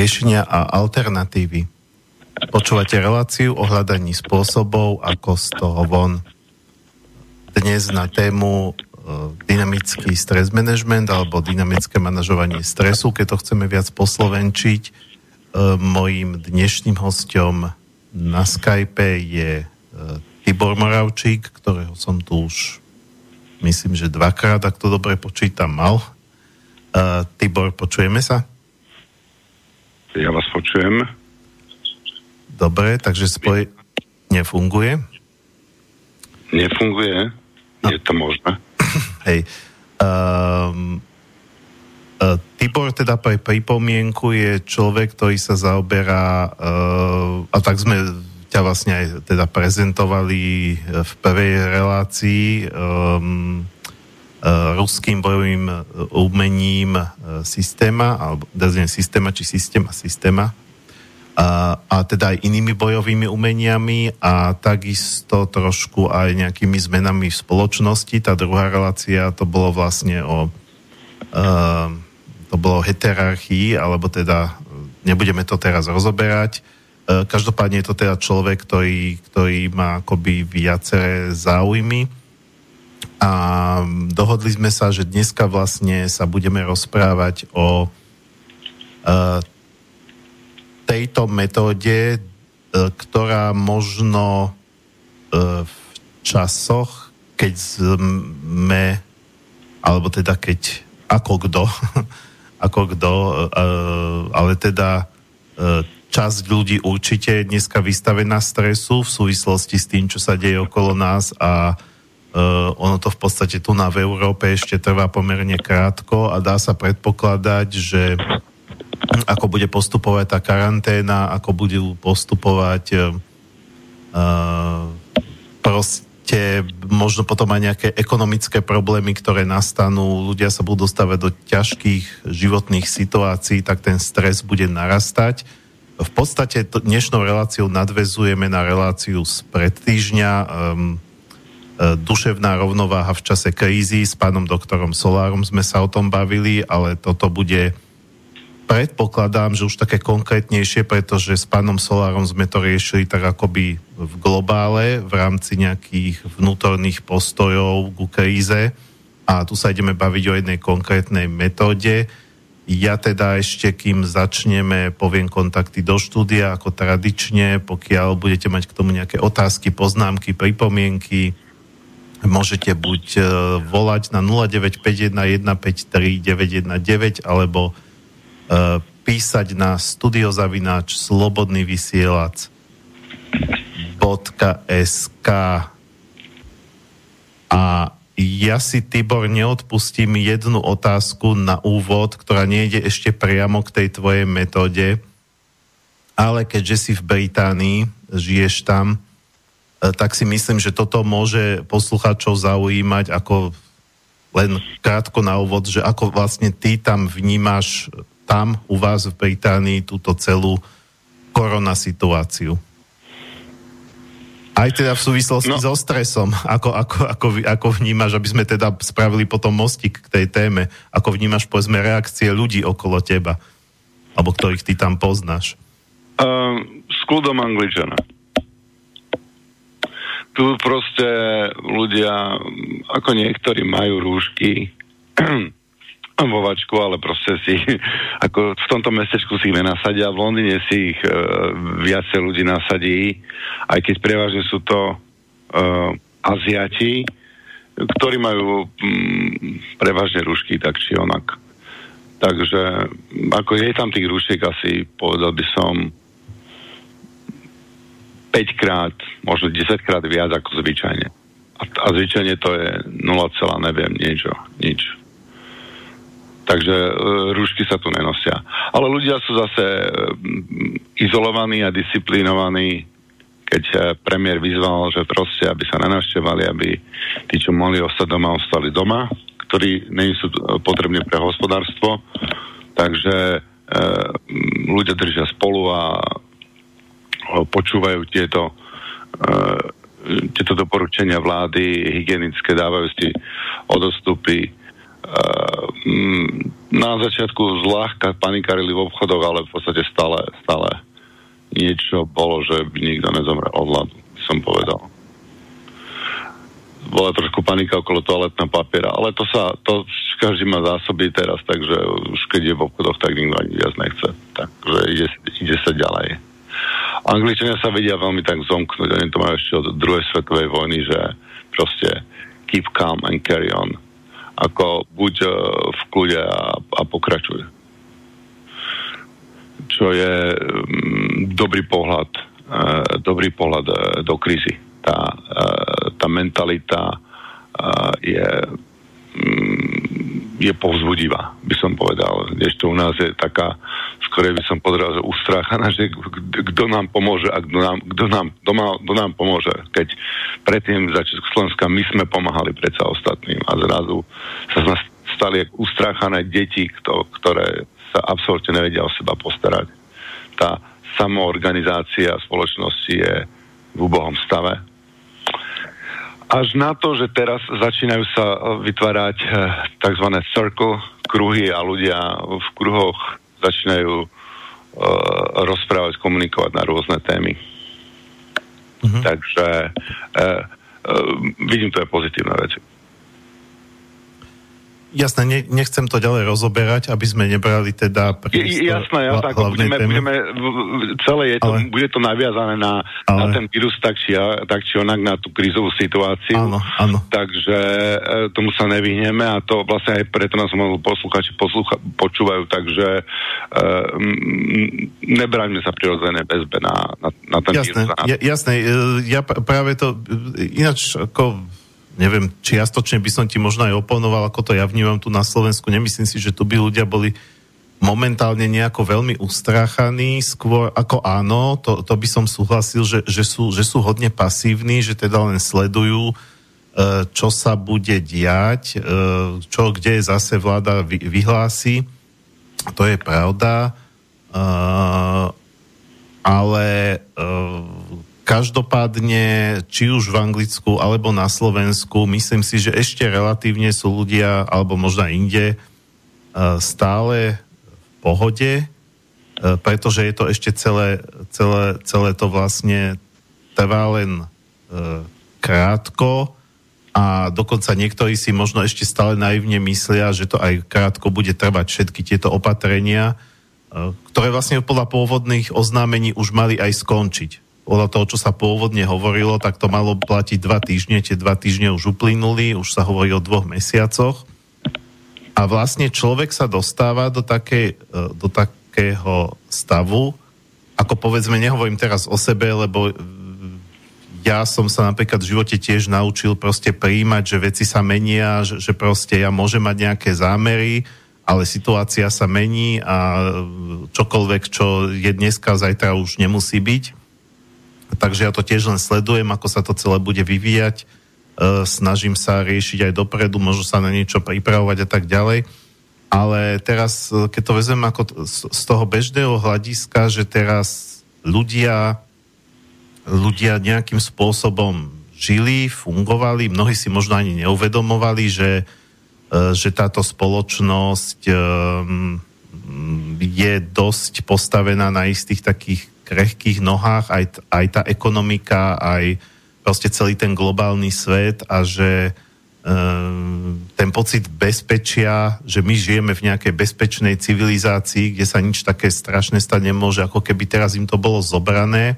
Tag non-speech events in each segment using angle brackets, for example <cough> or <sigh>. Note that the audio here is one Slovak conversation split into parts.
riešenia a alternatívy. Počúvate reláciu o hľadaní spôsobov, ako z toho von. Dnes na tému e, dynamický stres management alebo dynamické manažovanie stresu, keď to chceme viac poslovenčiť. E, mojím dnešným hostom na Skype je e, Tibor Moravčík, ktorého som tu už myslím, že dvakrát, ak to dobre počítam, mal. Tibor, počujeme sa? Ja vás počujem. Dobre, takže spoj nefunguje? Nefunguje? No. Je to možné? <clears throat> Hej. Um, uh, Tibor teda pre pripomienku je človek, ktorý sa zaoberá uh, a tak sme ťa vlastne aj teda prezentovali v prvej relácii um, ruským bojovým umením uh, systéma, alebo dazviem systéma, či systéma, systéma, a, a teda aj inými bojovými umeniami a takisto trošku aj nejakými zmenami v spoločnosti. Tá druhá relácia to bolo vlastne o uh, to bolo o heterarchii, alebo teda nebudeme to teraz rozoberať. Uh, každopádne je to teda človek, ktorý, ktorý má akoby viaceré záujmy a dohodli sme sa, že dneska vlastne sa budeme rozprávať o uh, tejto metóde, e, ktorá možno e, v časoch, keď sme, alebo teda keď, ako kto, <laughs> ako kto, ale teda časť ľudí určite je dneska vystavená stresu v súvislosti s tým, čo sa deje okolo nás a ono to v podstate tu na v Európe ešte trvá pomerne krátko a dá sa predpokladať, že ako bude postupovať tá karanténa, ako budú postupovať uh, proste možno potom aj nejaké ekonomické problémy, ktoré nastanú, ľudia sa budú dostávať do ťažkých životných situácií, tak ten stres bude narastať. V podstate to, dnešnou reláciou nadvezujeme na reláciu z pred týždňa um, duševná rovnováha v čase krízy s pánom doktorom Solárom sme sa o tom bavili, ale toto bude predpokladám, že už také konkrétnejšie, pretože s pánom Solárom sme to riešili tak akoby v globále, v rámci nejakých vnútorných postojov ku kríze a tu sa ideme baviť o jednej konkrétnej metóde. Ja teda ešte, kým začneme, poviem kontakty do štúdia ako tradične, pokiaľ budete mať k tomu nejaké otázky, poznámky, pripomienky, môžete buď e, volať na 0951 153 919 alebo E, písať na studiozavináč slobodný vysielač .sk a ja si, Tibor, neodpustím jednu otázku na úvod, ktorá nejde ešte priamo k tej tvojej metóde, ale keďže si v Británii, žiješ tam, tak si myslím, že toto môže posluchačov zaujímať ako len krátko na úvod, že ako vlastne ty tam vnímaš tam u vás v Británii túto celú korona situáciu? Aj teda v súvislosti no. so stresom, ako, ako, ako, ako vnímaš, aby sme teda spravili potom mostik k tej téme, ako vnímaš povedzme reakcie ľudí okolo teba, alebo ktorých ty tam poznáš? Um, s kľudom angličana. Tu proste ľudia, ako niektorí majú rúšky, <clears throat> vovačku, ale proste si, <laughs> ako v tomto mestečku si ich nenasadia, v Londýne si ich e, viacej ľudí nasadí, aj keď prevažne sú to e, Aziati, ktorí majú mm, prevažne rušky, tak či onak. Takže ako je tam tých rušiek asi, povedal by som, 5 krát, možno 10 krát viac ako zvyčajne. A, a zvyčajne to je 0, neviem, niečo, nič takže e, rúšky sa tu nenosia. Ale ľudia sú zase e, izolovaní a disciplinovaní, keď e, premiér vyzval, že proste, aby sa nenavštevali, aby tí, čo mohli ostať doma, ostali doma, ktorí nie sú potrební pre hospodárstvo. Takže e, ľudia držia spolu a počúvajú tieto e, tieto doporučenia vlády hygienické dávajú si odostupy na začiatku zľahka panikarili v obchodoch, ale v podstate stále, stále niečo bolo, že by nikto nezomrel od hladu, som povedal. Bola trošku panika okolo toaletného papiera, ale to sa, to každý má zásoby teraz, takže už keď je v obchodoch, tak nikto ani viac nechce. Takže ide, ide sa ďalej. Angličania sa vedia veľmi tak zomknúť, oni to majú ešte od druhej svetovej vojny, že proste keep calm and carry on. Ako buď uh, v kľude a, a pokračuj čo je um, dobrý pohľad, uh, dobrý pohľad uh, do krízy. Tá, tá mentalita je um, je povzbudivá, by som povedal. Ešte u nás je taká, skôr by som povedal, že ustráchaná, že kto nám pomôže a kto nám, kto nám, kto má, kto nám pomôže. Keď predtým za Československa my sme pomáhali predsa ostatným a zrazu sa z nás stali ustráchané deti, kto, ktoré sa absolútne nevedia o seba postarať. Tá samoorganizácia spoločnosti je v úbohom stave. Až na to, že teraz začínajú sa vytvárať eh, tzv. circle, kruhy a ľudia v kruhoch začínajú uh, rozprávať, komunikovať na rôzne témy. Uh-huh. Takže uh, uh, vidím to je pozitívne veci. Jasné, ne, nechcem to ďalej rozoberať, aby sme nebrali teda Jasné, ja, tak budeme, budeme, celé je to, ale... bude to naviazané na, ale... na ten vírus tak či, tak či onak na tú krízovú situáciu. Áno, áno. Takže e, tomu sa nevyhneme a to vlastne aj preto nás posluchači poslucha, počúvajú, takže e, nebraňme sa prirodzené bezbe na, na, na ten jasné, vírus. Ja, jasné, e, ja práve to, ináč ako neviem, čiastočne by som ti možno aj oponoval, ako to ja vnímam tu na Slovensku. Nemyslím si, že tu by ľudia boli momentálne nejako veľmi ustráchaní, skôr ako áno, to, to by som súhlasil, že, že, sú, že sú hodne pasívni, že teda len sledujú, e, čo sa bude diať, e, čo, kde zase vláda vyhlási. To je pravda. E, ale Každopádne, či už v Anglicku alebo na Slovensku, myslím si, že ešte relatívne sú ľudia, alebo možno inde, e, stále v pohode, e, pretože je to ešte celé, celé, celé to vlastne trvá len e, krátko. A dokonca niektorí si možno ešte stále naivne myslia, že to aj krátko bude trvať všetky tieto opatrenia, ktoré vlastne podľa pôvodných oznámení už mali aj skončiť podľa toho, čo sa pôvodne hovorilo, tak to malo platiť dva týždne, tie dva týždne už uplynuli, už sa hovorí o dvoch mesiacoch. A vlastne človek sa dostáva do, také, e, do takého stavu, ako povedzme, nehovorím teraz o sebe, lebo ja som sa napríklad v živote tiež naučil proste prijímať, že veci sa menia, že, že proste ja môžem mať nejaké zámery, ale situácia sa mení a čokoľvek, čo je dneska, zajtra už nemusí byť. Takže ja to tiež len sledujem, ako sa to celé bude vyvíjať. E, snažím sa riešiť aj dopredu, možno sa na niečo pripravovať a tak ďalej. Ale teraz, e, keď to vezmem ako z toho bežného hľadiska, že teraz ľudia, ľudia nejakým spôsobom žili, fungovali, mnohí si možno ani neuvedomovali, že, e, že táto spoločnosť je dosť postavená na istých takých krehkých nohách aj, aj tá ekonomika, aj proste celý ten globálny svet a že um, ten pocit bezpečia, že my žijeme v nejakej bezpečnej civilizácii, kde sa nič také strašné stať nemôže, ako keby teraz im to bolo zobrané.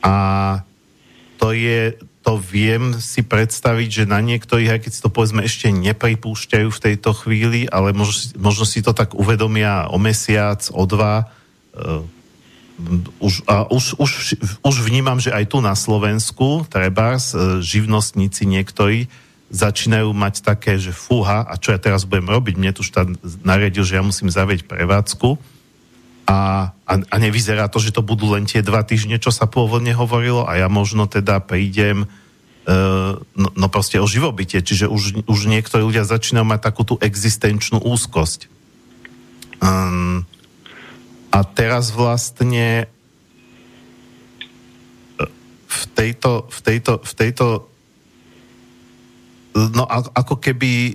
A to je, to viem si predstaviť, že na niektorých, aj keď si to povedzme ešte nepripúšťajú v tejto chvíli, ale možno, možno si to tak uvedomia o mesiac, o dva, e, už, a už, už, už vnímam, že aj tu na Slovensku, treba e, živnostníci niektorí začínajú mať také, že fúha, a čo ja teraz budem robiť? Mne tu štát nariadil, že ja musím zavieť prevádzku a, a, a nevyzerá to, že to budú len tie dva týždne, čo sa pôvodne hovorilo a ja možno teda prídem uh, no, no proste o živobytie, čiže už, už niektorí ľudia začínajú mať takú tú existenčnú úzkosť. Um, a teraz vlastne e, v tejto, v tejto, v tejto no ako keby,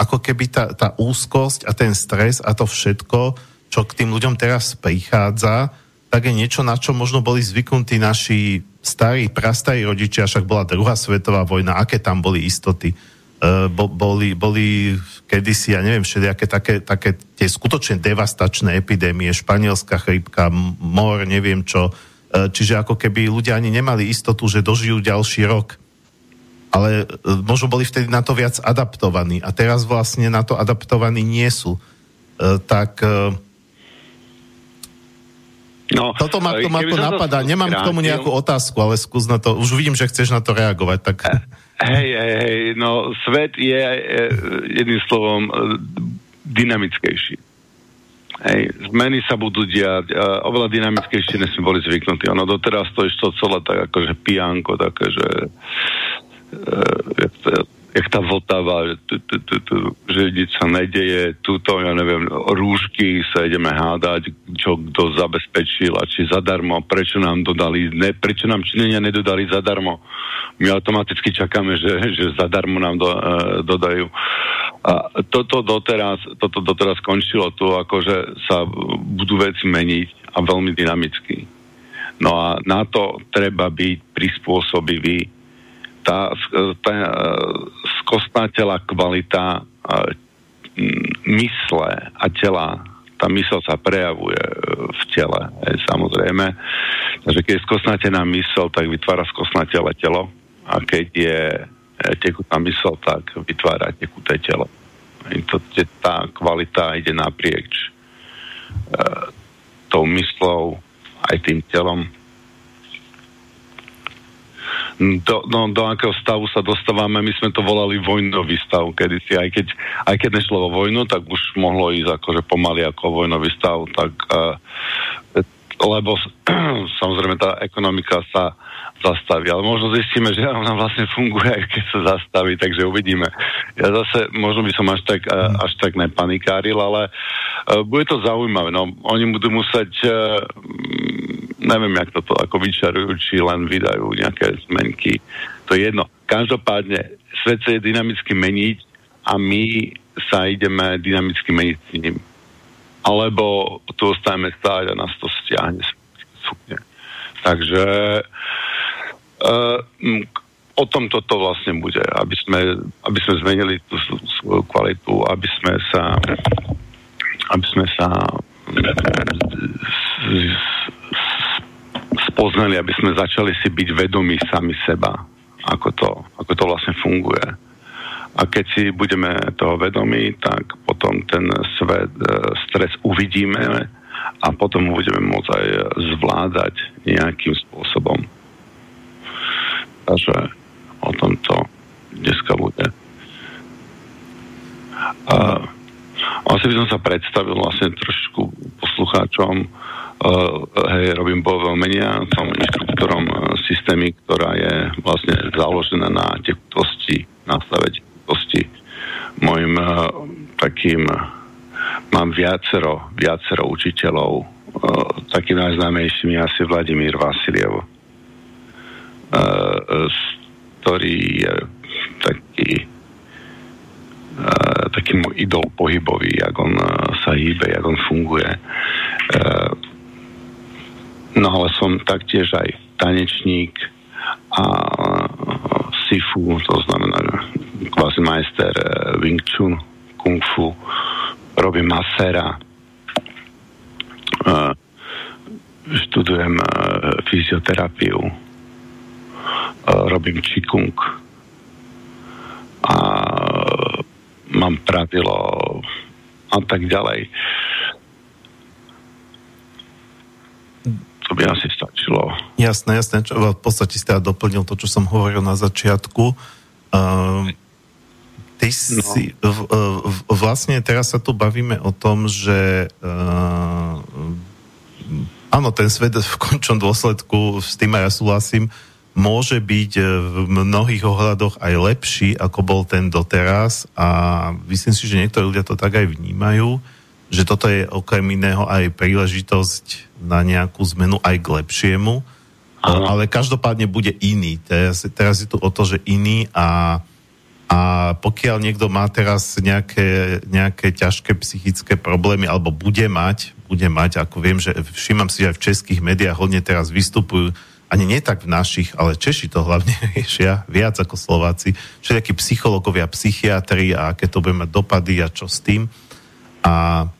ako keby tá, tá úzkosť a ten stres a to všetko, čo k tým ľuďom teraz prichádza, tak je niečo, na čo možno boli zvyknutí naši starí, prastarí rodičia, však bola druhá svetová vojna, aké tam boli istoty. Uh, bo, boli, boli kedysi, ja neviem, všelijaké také, také tie skutočne devastačné epidémie, španielská chrípka, mor, neviem čo. Uh, čiže ako keby ľudia ani nemali istotu, že dožijú ďalší rok ale e, možno boli vtedy na to viac adaptovaní a teraz vlastne na to adaptovaní nie sú. E, tak e, no, toto ma, to, ma to napadá. Nemám k tomu nejakú otázku, ale skús na to. Už vidím, že chceš na to reagovať. Tak... <laughs> Hej, hej, hej. No, svet je, je jedným slovom dynamickejší. Hej, zmeny sa budú diať uh, oveľa dynamickejšie, než sme boli zvyknutí. Ono doteraz to išlo celé tak akože pijanko, také, že uh, jak tá vltava, tu, tu, tu, tu, že nič sa nedeje, tuto, ja neviem, rúšky sa ideme hádať, čo kto zabezpečil a či zadarmo, prečo nám dodali, ne, prečo nám činenia nedodali zadarmo. My automaticky čakáme, že, že zadarmo nám do, uh, dodajú. A toto doteraz, toto doteraz skončilo tu, akože sa budú veci meniť a veľmi dynamicky. No a na to treba byť prispôsobivý tá, tá skostnatela kvalita mysle a tela tá mysl sa prejavuje e, v tele, aj, samozrejme. Takže keď je skosnatená mysl, tak vytvára skosnatele telo a keď je e, tekutá mysl, tak vytvára tekuté telo. To, tá kvalita ide naprieč e, tou myslou aj tým telom do, no, do akého stavu sa dostávame. My sme to volali vojnový stav kedysi, aj keď, aj keď nešlo o vojnu, tak už mohlo ísť akože pomaly ako vojnový stav, tak uh, lebo <clears throat> samozrejme tá ekonomika sa zastaví, ale možno zistíme, že ona vlastne funguje, aj keď sa zastaví, takže uvidíme. Ja zase, možno by som až tak, uh, až tak nepanikáril, ale uh, bude to zaujímavé. No, oni budú musieť uh, neviem, jak toto ako vyčarujú, či len vydajú nejaké zmenky. To je jedno. Každopádne, svet sa je dynamicky meniť a my sa ideme dynamicky meniť s ním. Alebo tu ostajeme stáť a nás to stiahne. Takže uh, o tom toto vlastne bude, aby sme, aby sme zmenili tú svoju kvalitu, aby sme sa aby sme sa spoznali, aby sme začali si byť vedomí sami seba, ako to, ako to vlastne funguje. A keď si budeme toho vedomí, tak potom ten svet, e, stres uvidíme a potom ho budeme môcť aj zvládať nejakým spôsobom. Takže o tomto dneska bude. A, asi by som sa predstavil vlastne trošku poslucháčom, hej, robím bojové umenia, som inštruktorom uh, systémy, ktorá je vlastne založená na tekutosti, nastave tekutosti. Mojim uh, takým mám viacero, viacero učiteľov, takým najznámejším je asi Vladimír Vasiliev, ktorý je taký taký môj idol pohybový, jak on sa hýbe, jak on funguje. Som taktiež aj tanečník a sifu, to znamená kvázi majster eh, Wing Chun, Kung Fu, robím masera, študujem fyzioterapiu, robím čikung a mám pravilo a tak ďalej. to by asi stačilo. Jasné, jasné. Čo, v podstate ste doplnil to, čo som hovoril na začiatku. Uh, ty no. si... V, v, vlastne teraz sa tu bavíme o tom, že uh, áno, ten svet <laughs> v končnom dôsledku, s tým aj ja súhlasím, môže byť v mnohých ohľadoch aj lepší, ako bol ten doteraz a myslím si, že niektorí ľudia to tak aj vnímajú, že toto je okrem iného aj príležitosť na nejakú zmenu aj k lepšiemu, Aha. ale každopádne bude iný. Teraz, teraz je tu o to, že iný a A pokiaľ niekto má teraz nejaké, nejaké ťažké psychické problémy, alebo bude mať, bude mať, ako viem, že všímam si, že aj v českých médiách hodne teraz vystupujú, ani nie tak v našich, ale Češi to hlavne <laughs> riešia, viac ako Slováci, všetky psychológovia, psychiatri a aké to bude mať dopady a čo s tým. A,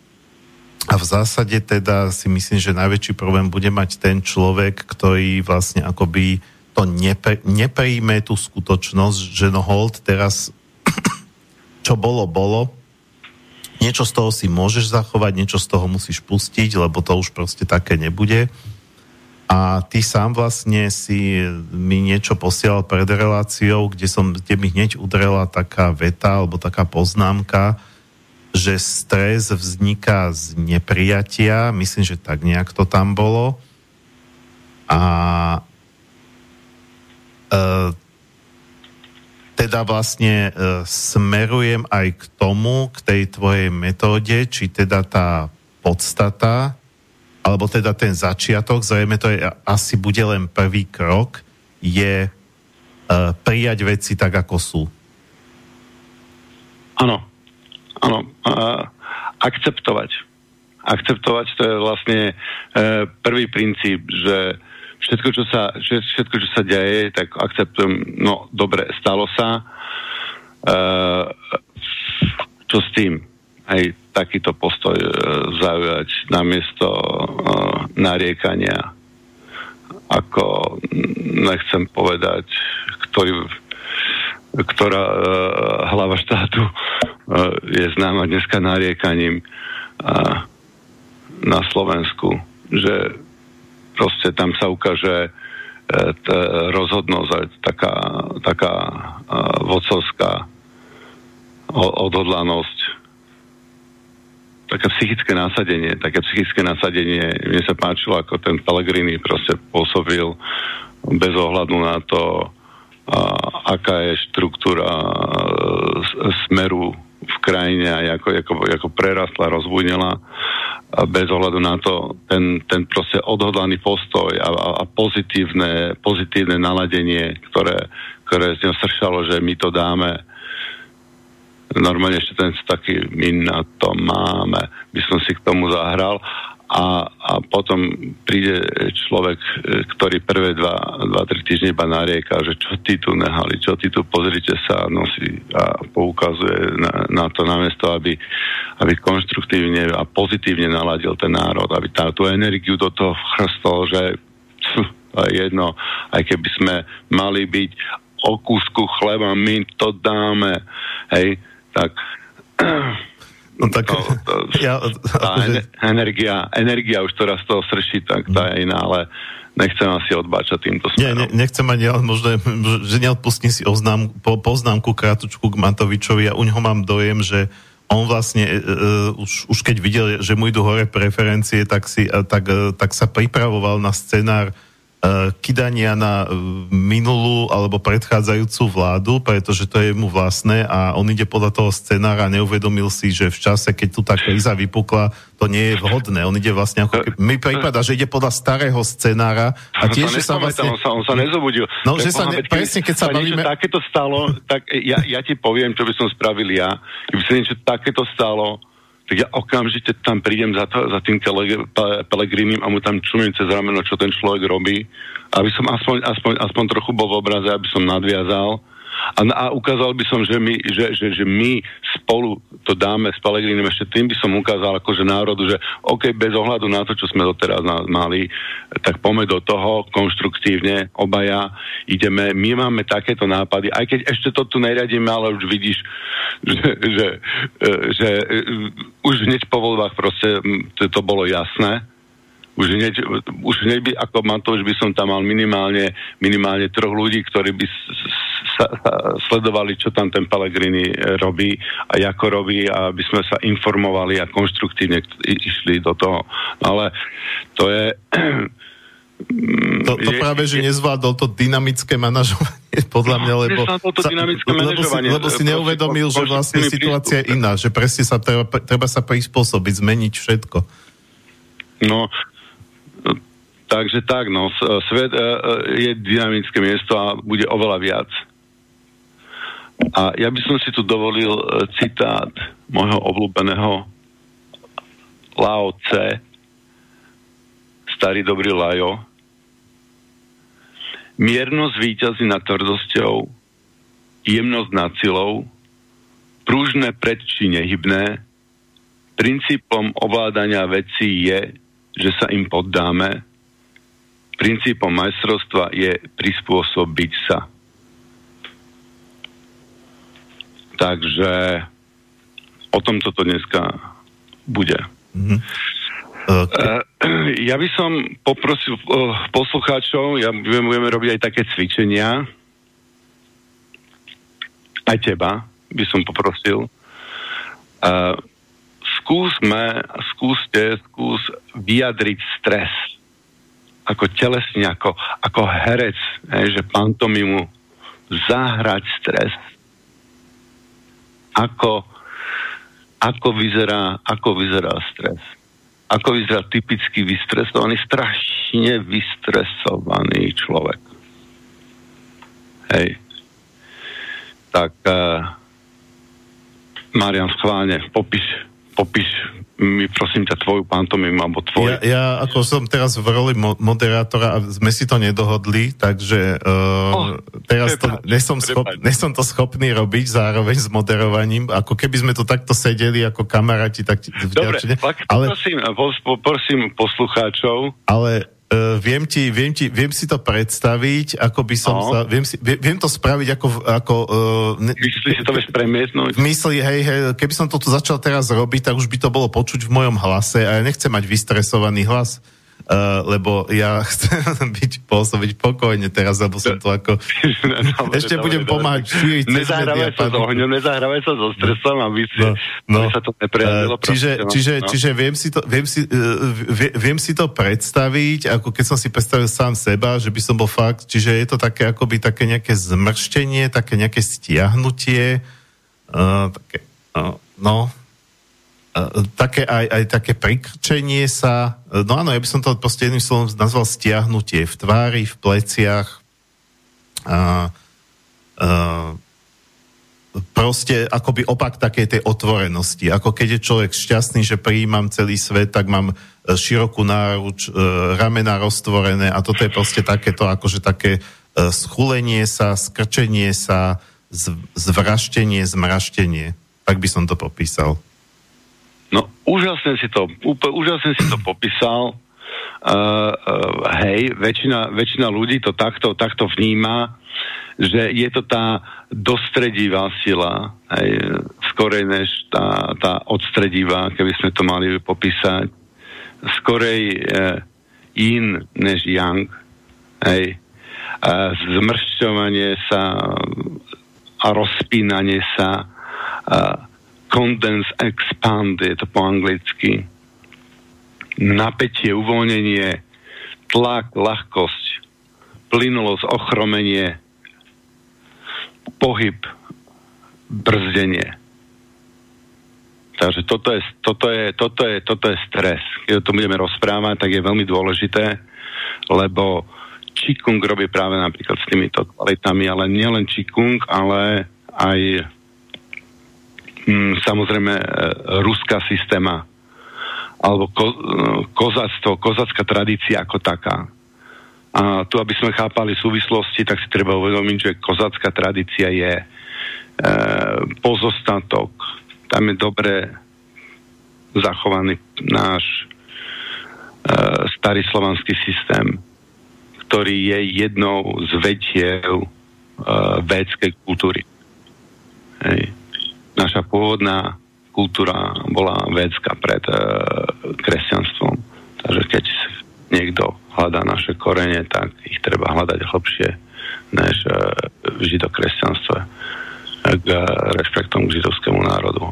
a v zásade teda si myslím, že najväčší problém bude mať ten človek, ktorý vlastne akoby to nepre, neprijme tú skutočnosť, že no hold teraz <clears throat> čo bolo, bolo. Niečo z toho si môžeš zachovať, niečo z toho musíš pustiť, lebo to už proste také nebude. A ty sám vlastne si mi niečo posielal pred reláciou, kde, som, kde mi hneď udrela taká veta alebo taká poznámka, že stres vzniká z neprijatia, myslím, že tak nejak to tam bolo. A E, teda vlastne e, smerujem aj k tomu, k tej tvojej metóde, či teda tá podstata, alebo teda ten začiatok, zrejme to je, asi bude len prvý krok, je uh, prijať veci tak, ako sú. Áno, áno. Akceptovať. Akceptovať to je vlastne uh, prvý princíp, že všetko, čo sa, všetko, čo sa deje, tak akceptujem, no dobre, stalo sa, uh, čo s tým? Aj takýto postoj uh, zaujať namiesto nariekania, ako nechcem povedať, ktorý, ktorá uh, hlava štátu uh, je známa dneska nariekaním uh, na Slovensku, že proste tam sa ukáže e, t, rozhodnosť, taká, taká uh, vodcovská odhodlanosť, také psychické nasadenie, také psychické nasadenie. Mne sa páčilo, ako ten Pellegrini proste pôsobil bez ohľadu na to, uh, aká je štruktúra uh, smeru v krajine a ako, ako, ako prerastla, rozvúnila bez ohľadu na to ten, ten proste odhodlaný postoj a, a, a pozitívne, pozitívne naladenie, ktoré, ktoré z neho sršalo, že my to dáme. Normálne ešte ten taký, my na to máme, by som si k tomu zahral a, a potom príde človek, ktorý prvé dva, dva tri týždne iba narieka, že čo ty tu nehali, čo ty tu pozrite sa nosí a poukazuje na, na to namiesto, aby, aby konštruktívne a pozitívne naladil ten národ, aby tá, tú energiu do toho chrstol, že to je jedno, aj keby sme mali byť o kúsku chleba, my to dáme, hej, tak No tak, to, to, <laughs> ja, tá <laughs> akože... energia, energia už teraz z toho srší, tak tá je iná, ale nechcem asi odbáčať týmto smerom. Nie, ne, nechcem ani, ale možno, že neodpustím si oznám, po, poznámku krátučku k Matovičovi a u neho mám dojem, že on vlastne uh, už, už keď videl, že mu idú hore preferencie, tak, si, uh, tak, uh, tak sa pripravoval na scenár uh, kydania na uh, minulú alebo predchádzajúcu vládu, pretože to je mu vlastné a on ide podľa toho scenára a neuvedomil si, že v čase, keď tu tá kríza vypukla, to nie je vhodné. On ide vlastne ako... Keby, mi prípada, že ide podľa starého scenára a tiež, že sa vlastne... On sa, on sa nezobudil. No, že sa ne, presne, keď sa bavíme... takéto stalo, tak ja, ja ti poviem, čo by som spravil ja. Keby sa niečo takéto stalo, tak ja okamžite tam prídem za, to, za tým Pelegrinim a mu tam čumiem cez rameno, čo ten človek robí, aby som aspoň, aspoň, aspoň trochu bol v obraze, aby som nadviazal a, a ukázal by som, že my, že, že, že my spolu to dáme s Pelegrinim, ešte tým by som ukázal akože národu, že OK, bez ohľadu na to, čo sme doteraz mali, tak poďme do toho konštruktívne, obaja ideme, my máme takéto nápady, aj keď ešte to tu neriadíme, ale už vidíš, <laughs> že, že, že, že už hneď po voľbách proste to, to bolo jasné, už hneď, už hneď by, ako Matovič by som tam mal minimálne, minimálne troch ľudí, ktorí by sa, sa sledovali, čo tam ten Pellegrini e, robí a ako robí a aby sme sa informovali a konštruktívne išli do toho. Ale to je... To, to je, práve, že nezvládol to dynamické manažovanie, <laughs> podľa mňa, lebo, to sa, lebo, si, lebo si neuvedomil, že vlastne situácia je iná, že presne sa treba, treba sa prispôsobiť, zmeniť všetko. No, Takže tak, no, svet uh, je dynamické miesto a bude oveľa viac. A ja by som si tu dovolil e, citát môjho obľúbeného Lao Tse, starý dobrý Lajo. Miernosť výťazí nad tvrdosťou, jemnosť nad silou, prúžne predči nehybné, princípom ovládania vecí je, že sa im poddáme, princípom majstrovstva je prispôsobiť sa. Takže o tom toto dneska bude. Mm-hmm. Okay. <clears throat> Ja by som poprosil poslucháčov, ja budeme, robiť aj také cvičenia, aj teba by som poprosil. Uh, skúsme, skúste, skús vyjadriť stres ako telesne, ako, ako herec, hej, že pantomimu zahrať stres. Ako, ako, vyzerá, ako vyzerá stres. Ako vyzerá typicky vystresovaný, strašne vystresovaný človek. Hej. Tak uh, Marian, schválne, popíš, popíš mi prosím ťa tvoju pantomimu alebo tvoj. Ja, ja ako som teraz v roli mo- moderátora a sme si to nedohodli, takže uh, oh, teraz to, nesom, schop, nesom to schopný robiť zároveň s moderovaním, ako keby sme to takto sedeli ako kamaráti, tak Dobre, tak ale, prosím, prosím poslucháčov. Ale Uh, viem, ti, viem, ti, viem si to predstaviť, ako by som no. sa... Viem, si, viem, viem to spraviť ako... ako uh, ne, Myslíš si to vieš premietnúť? Myslí, hej, hej, keby som to tu začal teraz robiť, tak už by to bolo počuť v mojom hlase a ja nechcem mať vystresovaný hlas. Uh, lebo ja <laughs> chcem byť pôsobiť pokojne teraz, lebo som to ako... dobre, <laughs> Ešte dobre, budem dobre. pomáhať šíriť Nezahrávaj sa so ohňom, nezahrávaj sa so stresom, aby, si, no, no. aby sa to neprejavilo. Uh, čiže, proste, no. čiže, no. čiže viem, si to, viem, si, uh, viem si to predstaviť, ako keď som si predstavil sám seba, že by som bol fakt, čiže je to také akoby také nejaké zmrštenie, také nejaké stiahnutie, uh, také, uh, no, také aj, aj také prikrčenie sa, no áno, ja by som to proste jedným slovom nazval stiahnutie v tvári, v pleciach, a, a, proste akoby opak takej tej otvorenosti. Ako keď je človek šťastný, že prijímam celý svet, tak mám e, širokú náruč, e, ramena roztvorené a toto je proste takéto, akože také e, schulenie sa, skrčenie sa, zvraštenie, zmraštenie. Tak by som to popísal. No, úžasne si to, úplne úžasne si to popísal. Uh, uh, hej, väčšina, väčšina ľudí to takto, takto vníma, že je to tá dostredivá sila, hej, skorej než tá, tá odstredivá, keby sme to mali popísať. Skorej uh, in než yang, hej. Uh, zmršťovanie sa a rozpínanie sa uh, condense expand, je to po anglicky. Napätie, uvoľnenie, tlak, ľahkosť, plynulosť, ochromenie, pohyb, brzdenie. Takže toto je, toto, je, toto, je, toto je stres. Keď o tom budeme rozprávať, tak je veľmi dôležité, lebo Qigong robí práve napríklad s týmito kvalitami, ale nielen Qigong, ale aj samozrejme e, ruská systéma alebo ko, e, kozactvo, kozacká tradícia ako taká. A tu, aby sme chápali súvislosti, tak si treba uvedomiť, že kozacká tradícia je e, pozostatok. Tam je dobre zachovaný náš e, starý slovanský systém, ktorý je jednou z vediev e, védskej kultúry. Hej naša pôvodná kultúra bola védska pred e, kresťanstvom. Takže keď niekto hľadá naše korene, tak ich treba hľadať hlbšie než e, v židokresťanstve k e, rešpektom k židovskému národu.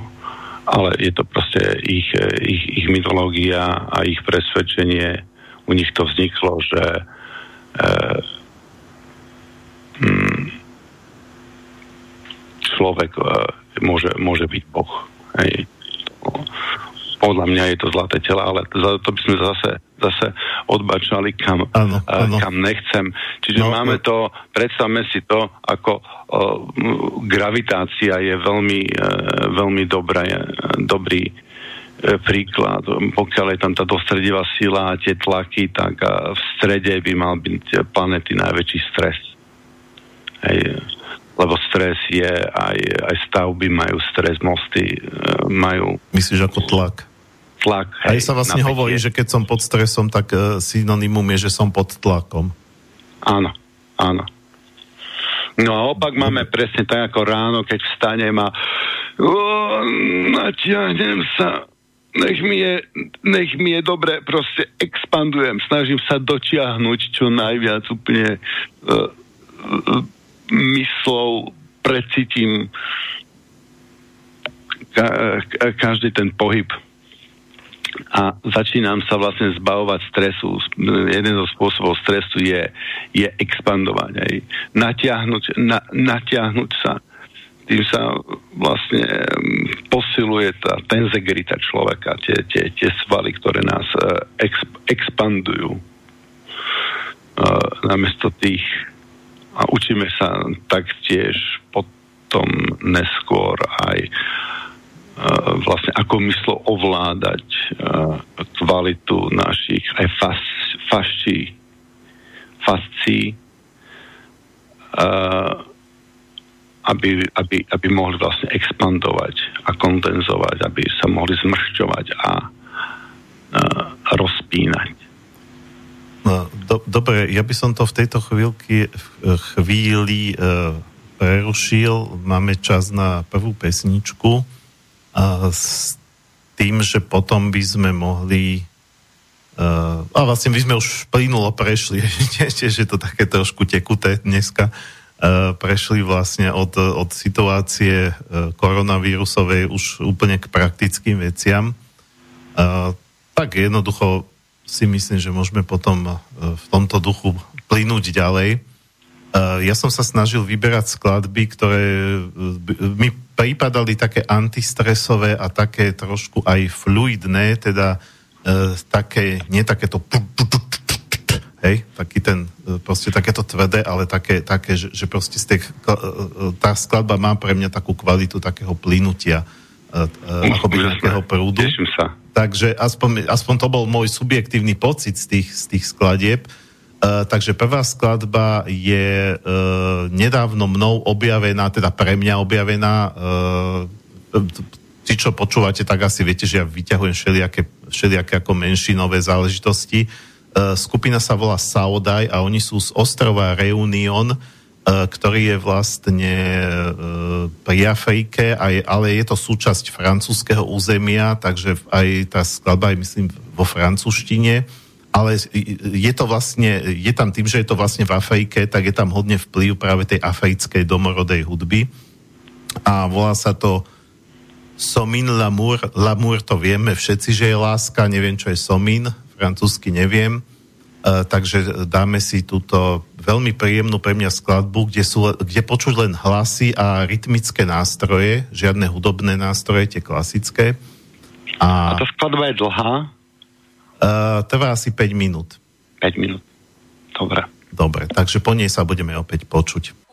Ale je to proste ich, e, ich, ich mytológia a ich presvedčenie. U nich to vzniklo, že e, mm, človek e, môže, môže byť Boh. Hej. podľa mňa je to zlaté telo, ale za to by sme zase, zase odbačali kam, ano, ano. kam nechcem. Čiže no, máme no. to, predstavme si to, ako uh, gravitácia je veľmi, uh, veľmi dobrá, uh, dobrý príklad. Pokiaľ je tam tá dostredivá sila a tie tlaky, tak v strede by mal byť planety najväčší stres. Hej lebo stres je, aj, aj stavby majú stres, mosty e, majú... Myslíš ako tlak? Tlak, hej. Aj sa vlastne napätie. hovorí, že keď som pod stresom, tak uh, synonymum je, že som pod tlakom. Áno, áno. No a opak máme presne tak ako ráno, keď vstanem a natiahnem sa, nech mi, je, nech mi je dobre, proste expandujem, snažím sa dotiahnuť čo najviac úplne uh, myslou precítim ka- každý ten pohyb a začínam sa vlastne zbavovať stresu. Jeden zo spôsobov stresu je, je expandovať, aj. Natiahnuť, na, natiahnuť sa. Tým sa vlastne mm, posiluje tá tenzegrita človeka, tie, tie, tie svaly, ktoré nás uh, exp, expandujú. Uh, namiesto tých a učíme sa taktiež potom neskôr aj e, vlastne ako myslo ovládať e, kvalitu našich aj fas, fascí, fascí e, aby, aby, aby mohli vlastne expandovať a kondenzovať, aby sa mohli zmršťovať a, a rozpínať. No, do, dobre, ja by som to v tejto chvíľky, chvíli e, prerušil. Máme čas na prvú pesničku a s tým, že potom by sme mohli e, a vlastne by sme už plynulo prešli, <laughs> tiež je to také trošku tekuté dneska, e, prešli vlastne od, od situácie e, koronavírusovej už úplne k praktickým veciam. E, tak jednoducho si myslím, že môžeme potom e, v tomto duchu plynúť ďalej. E, ja som sa snažil vyberať skladby, ktoré e, mi prípadali také antistresové a také trošku aj fluidné, teda také, nie takéto hej, taký ten, proste takéto tvrdé, ale také, také že, že proste z tej, tá skladba má pre mňa takú kvalitu takého plynutia akoby nejakého prúdu. Teším sa. Takže aspoň, aspoň to bol môj subjektívny pocit z tých, z tých skladieb. Uh, takže prvá skladba je uh, nedávno mnou objavená, teda pre mňa objavená. Uh, tí, čo počúvate, tak asi viete, že ja vyťahujem všelijaké, všelijaké ako menšinové záležitosti. Uh, skupina sa volá Saudaj a oni sú z ostrova Reunion, E, ktorý je vlastne e, pri Afrike, aj, ale je to súčasť francúzského územia, takže aj tá skladba je myslím vo francúzštine, ale je to vlastne, je tam tým, že je to vlastne v Afrike, tak je tam hodne vplyv práve tej africkej domorodej hudby. A volá sa to Somin l'amour, l'amour to vieme všetci, že je láska, neviem čo je Somin, francúzsky neviem, Uh, takže dáme si túto veľmi príjemnú pre mňa skladbu, kde, sú, kde počuť len hlasy a rytmické nástroje, žiadne hudobné nástroje, tie klasické. A, a tá skladba je dlhá? Uh, trvá asi 5 minút. 5 minút. Dobre. Dobre, takže po nej sa budeme opäť počuť.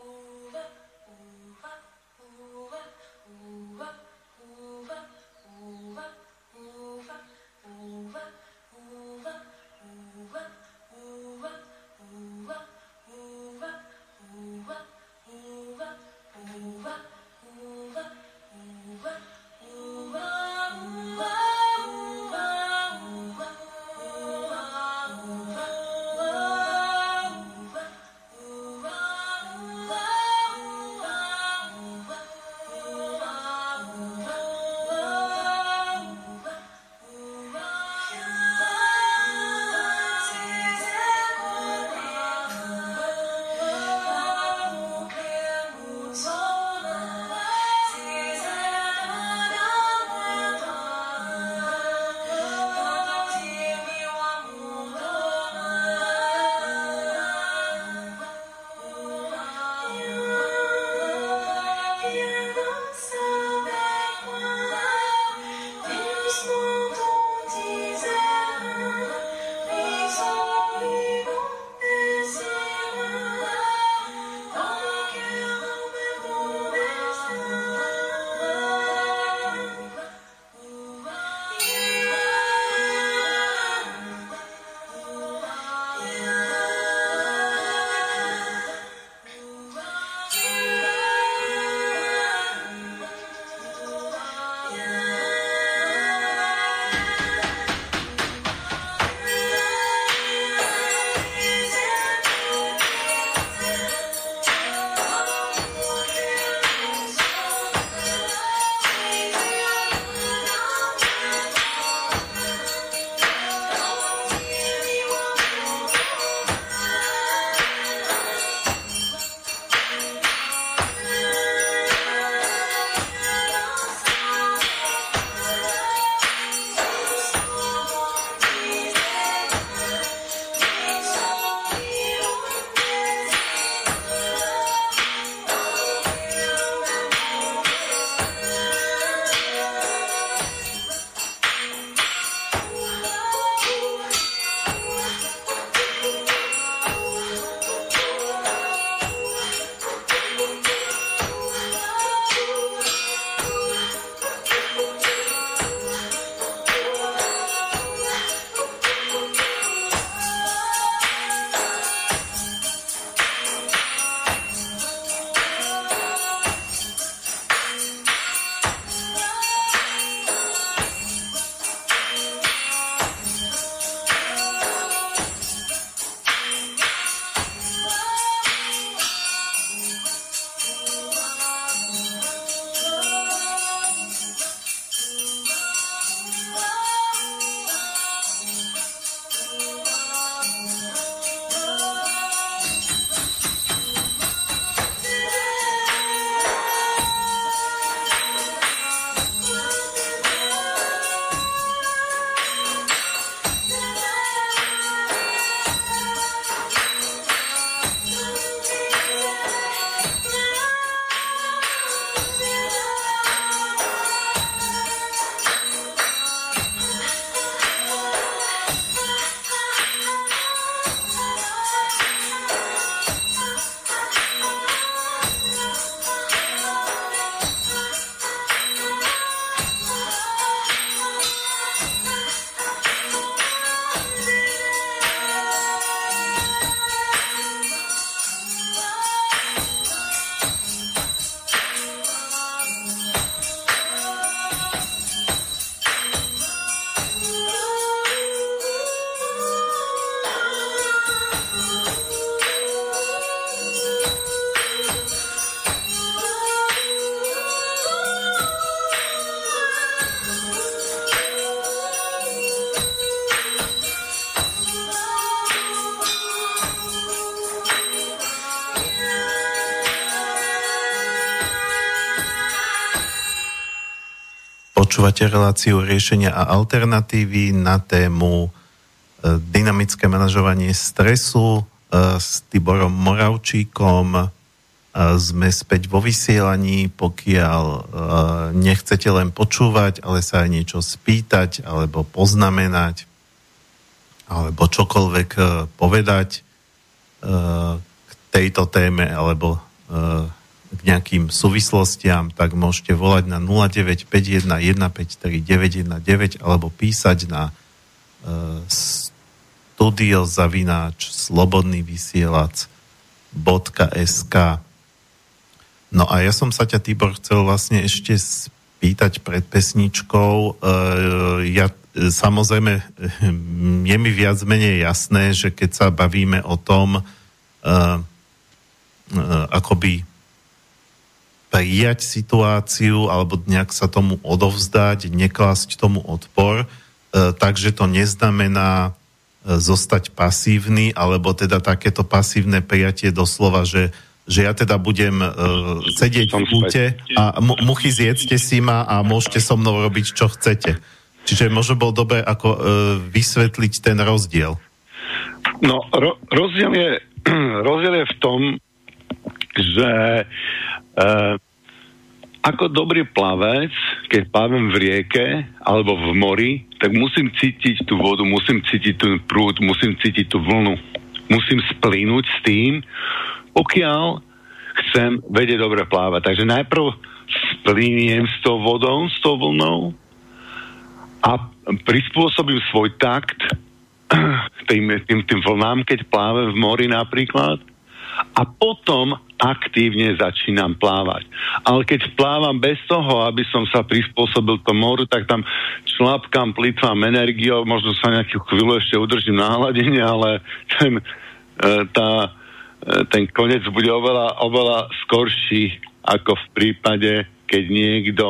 Počúvate reláciu riešenia a alternatívy na tému e, dynamické manažovanie stresu e, s Tiborom Moravčíkom. E, sme späť vo vysielaní, pokiaľ nechcete len počúvať, ale sa aj niečo spýtať alebo poznamenať alebo čokoľvek povedať k tejto téme alebo k nejakým súvislostiam, tak môžete volať na 0951 alebo písať na uh, studiozavináč vysielač.sk No a ja som sa ťa, Tibor, chcel vlastne ešte spýtať pred pesničkou. Uh, ja samozrejme, <laughs> je mi viac menej jasné, že keď sa bavíme o tom, uh, uh, akoby prijať situáciu alebo nejak sa tomu odovzdať, neklasť tomu odpor, e, takže to neznamená e, zostať pasívny, alebo teda takéto pasívne prijatie doslova, že, že ja teda budem uh, sedieť v kúte a mu, muchy zjedzte si ma a môžete so mnou robiť, čo chcete. Čiže možno bol dobre ako uh, vysvetliť ten rozdiel. No, ro- rozdiel, je, <clears throat> rozdiel je v tom, že Uh, ako dobrý plavec, keď plavem v rieke alebo v mori, tak musím cítiť tú vodu, musím cítiť ten prúd, musím cítiť tú vlnu. Musím splínuť s tým, pokiaľ chcem vedieť dobre plávať. Takže najprv splíniem s tou vodou, s tou vlnou a prispôsobím svoj takt <clears throat> tým, tým, tým vlnám, keď plávem v mori napríklad a potom aktívne začínam plávať. Ale keď plávam bez toho, aby som sa prispôsobil tomu moru, tak tam šlapkám, plitvám energiou, možno sa nejakú chvíľu ešte udržím na hladine, ale ten, e, tá, e, ten konec bude oveľa, oveľa skorší ako v prípade, keď niekto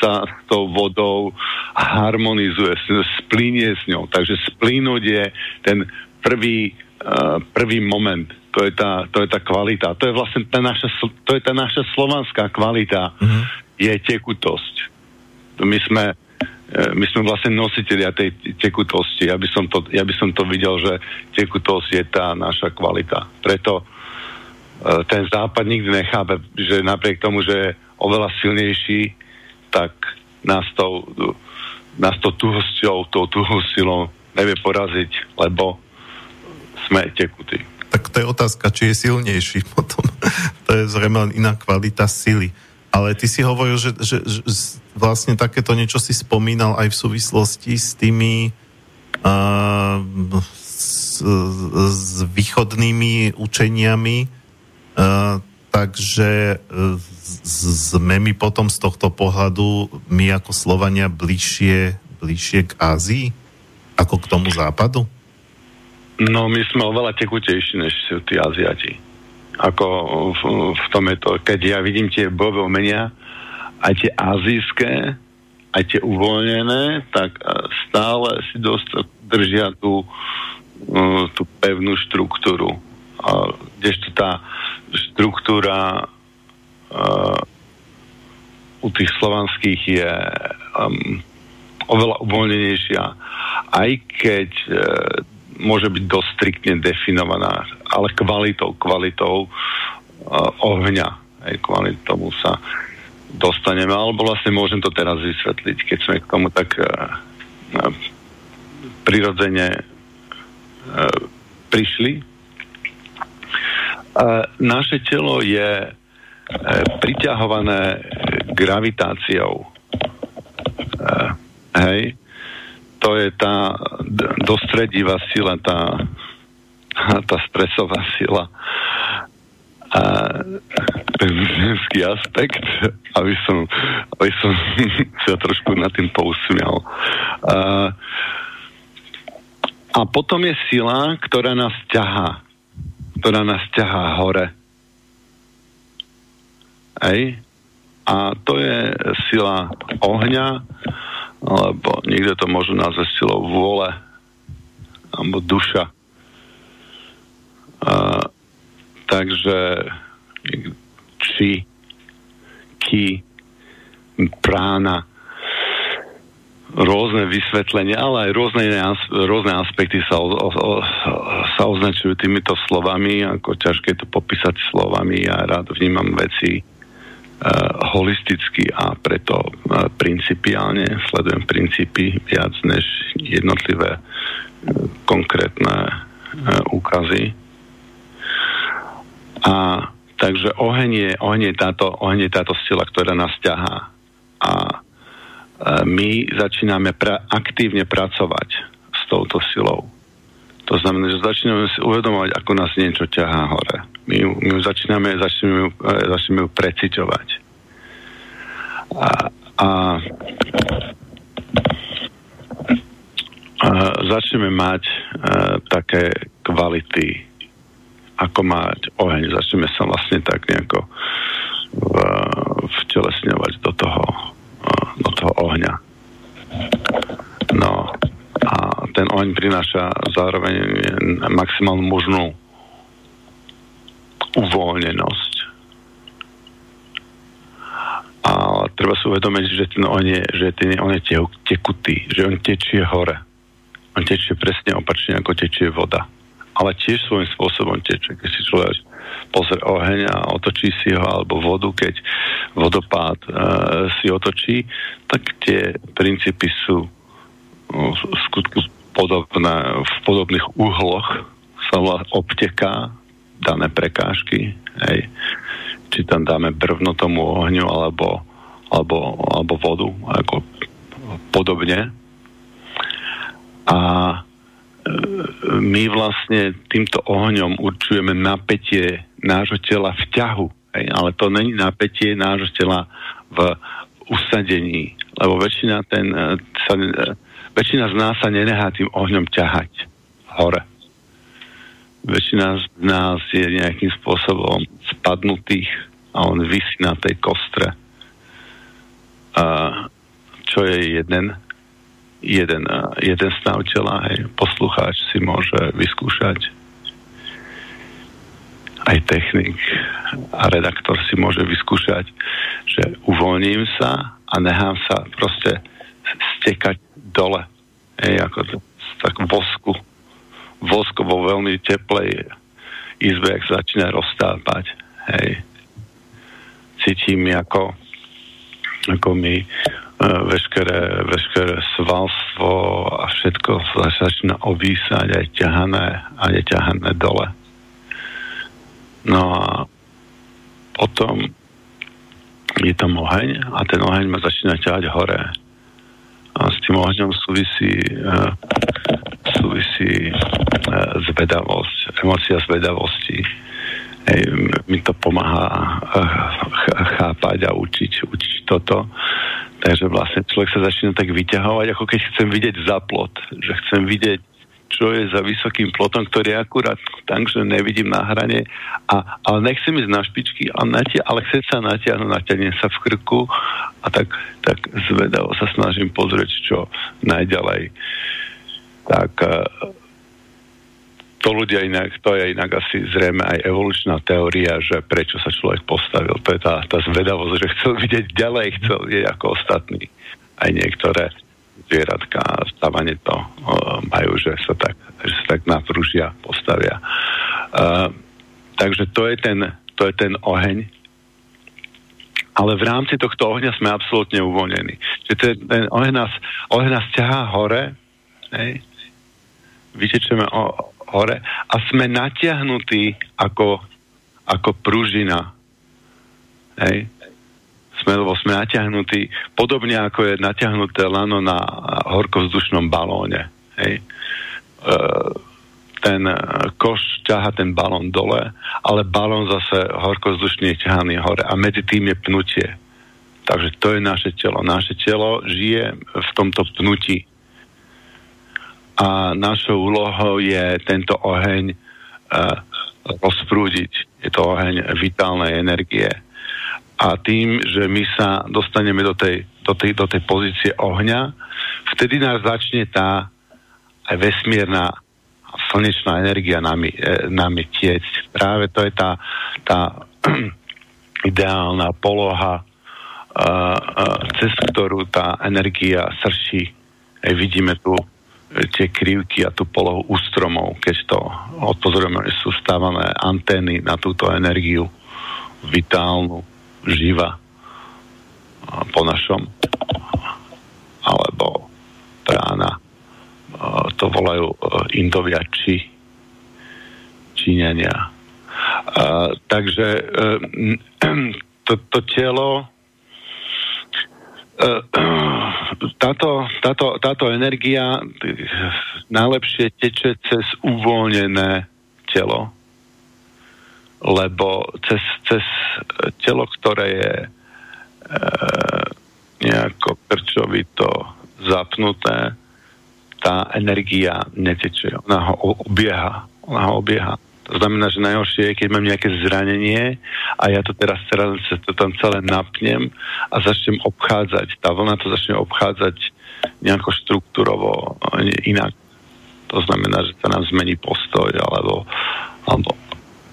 sa s tou vodou harmonizuje, splínie s ňou. Takže splínuť je ten prvý, uh, prvý moment to je tá, to je tá kvalita. To je vlastne tá naša, to je tá naša slovanská kvalita. Mm-hmm. Je tekutosť. My sme, e, my sme vlastne nositeľia tej tekutosti. Ja by, som to, ja by som to videl, že tekutosť je tá naša kvalita. Preto e, ten západ nikdy nechápe, že napriek tomu, že je oveľa silnejší, tak nás to, nás to tuhosťou, tou tuhou silou nevie poraziť, lebo sme tekutí to je otázka, či je silnejší <laughs> potom. to je zrejme iná kvalita sily. Ale ty si hovoril, že, že, že vlastne takéto niečo si spomínal aj v súvislosti s tými uh, s, s východnými učeniami, uh, takže sme my potom z tohto pohľadu, my ako Slovania, bližšie, bližšie k Ázii, ako k tomu západu? No my sme oveľa tekutejší než tí Aziati. Ako v, v tom je to, keď ja vidím tie bojové umenia, aj tie azijské, aj tie uvoľnené, tak stále si dosť držia tú, tú pevnú štruktúru. Kdežto tá štruktúra uh, u tých slovanských je um, oveľa uvoľnenejšia. Aj keď uh, môže byť dosť striktne definovaná, ale kvalitou, kvalitou uh, ohňa, aj kvôli tomu sa dostaneme, alebo vlastne môžem to teraz vysvetliť, keď sme k tomu tak uh, prirodzene uh, prišli. Uh, naše telo je uh, priťahované gravitáciou. Uh, hej, to je tá dostredivá sila, tá, tá stresová sila a ten ženský aspekt, aby som, aby som <laughs> sa trošku nad tým pousmial. A, a potom je sila, ktorá nás ťahá. Ktorá nás ťahá hore. Ej? A to je sila ohňa, alebo niekto to môže nazvať silou vôle alebo duša. A, takže či, ki, prána rôzne vysvetlenia, ale aj rôzne, rôzne aspekty sa, o, o, sa označujú týmito slovami, ako ťažké to popísať slovami. Ja rád vnímam veci holisticky a preto uh, principiálne sledujem princípy viac než jednotlivé uh, konkrétne úkazy. A takže oheň je, oheň je, táto, oheň je táto sila, ktorá nás ťahá. A my začíname pra- aktívne pracovať s touto silou. To znamená, že začíname si uvedomovať, ako nás niečo ťahá hore. My, my začíname, začíname, e, začíname ju preciťovať. A, a, a začneme mať a, e, také kvality, ako mať oheň. Začneme sa vlastne tak nejako v, vtelesňovať do toho do toho ohňa. No a ten oheň prináša zároveň maximálnu možnú uvoľnenosť. A treba si uvedomiť, že ten oheň je, že ten oheň je tekutý, že on tečie hore. On tečie presne opačne, ako tečie voda. Ale tiež svojím spôsobom tečie. Keď si človek pozrie oheň a otočí si ho, alebo vodu, keď vodopád e, si otočí, tak tie princípy sú no, v skutku podobné, v podobných uhloch sa obteká dané prekážky, hej. či tam dáme brvno tomu ohňu alebo, alebo, alebo vodu, ako podobne. A my vlastne týmto ohňom určujeme napätie nášho tela v ťahu, hej? ale to není napätie nášho tela v usadení, lebo väčšina, ten, e, sa, e, väčšina z nás sa nenehá tým ohňom ťahať hore. Väčšina z nás je nejakým spôsobom spadnutých a on vysí na tej kostre. A čo je jeden jeden, jeden stav tela, hej, poslucháč si môže vyskúšať aj technik a redaktor si môže vyskúšať, že uvoľním sa a nechám sa proste stekať dole. Hej, ako to, tak vosku. Vosko vo veľmi teplej izbe, ak sa začína roztápať. Hej. Cítim, ako, ako mi veškeré, veškeré svalstvo a všetko sa začína obísať aj ťahané a je ťahané dole. No a potom je tam oheň a ten oheň ma začína ťahať hore. A s tým ohňom súvisí, uh, súvisí uh, zvedavosť, emocia zvedavosti. Hej, mi to pomáha uh, chápať a učiť, učiť toto. Takže vlastne človek sa začína tak vyťahovať, ako keď chcem vidieť zaplot, že chcem vidieť, čo je za vysokým plotom, ktorý je akurát tak, že nevidím na hrane, a, ale nechcem ísť na špičky, a natia, ale chcem sa natiahnuť, natiahnem sa v krku a tak, tak zvedavo sa snažím pozrieť, čo najďalej. Tak to ľudia inak, to je inak asi zrejme aj evolučná teória, že prečo sa človek postavil. To je tá, tá zvedavosť, že chcel vidieť ďalej, chcel vidieť ako ostatní. Aj niektoré zvieratka stávanie to uh, majú, že sa tak, že sa tak naprúžia, postavia. Uh, takže to je, ten, to je ten oheň, ale v rámci tohto ohňa sme absolútne uvoľnení. Čiže ten, ten oheň, nás, oheň nás ťahá hore, hej, vytečeme o, hore a sme natiahnutí ako, ako pružina. Hej? Sme, lebo sme natiahnutí podobne ako je natiahnuté lano na horkovzdušnom balóne. Hej? E, ten koš ťaha ten balón dole, ale balón zase horkovzdušný je ťahaný hore a medzi tým je pnutie. Takže to je naše telo. Naše telo žije v tomto pnutí a našou úlohou je tento oheň uh, rozprúdiť. Je to oheň vitálnej energie. A tým, že my sa dostaneme do tej, do tej, do tej pozície ohňa, vtedy nás začne tá aj vesmírna slnečná energia nami, e, nami tiecť. Práve to je tá, tá <clears throat> ideálna poloha, uh, uh, cez ktorú tá energia srší Hej, vidíme tu tie krivky a tú polohu ústromov, keď to odpozorujeme, sú stávané antény na túto energiu vitálnu, živa po našom alebo prána to volajú Indovia či Číňania. Takže <clears throat> to, to telo táto, táto, táto energia najlepšie teče cez uvoľnené telo, lebo cez, cez telo, ktoré je e, nejako krčovito zapnuté, tá energia neteče, ona ho obieha, ona ho obieha. To znamená, že najhoršie je, keď mám nejaké zranenie a ja to teraz, teraz to tam celé napnem a začnem obchádzať. Tá vlna to začne obchádzať nejako štruktúrovo inak. To znamená, že sa nám zmení postoj alebo, alebo,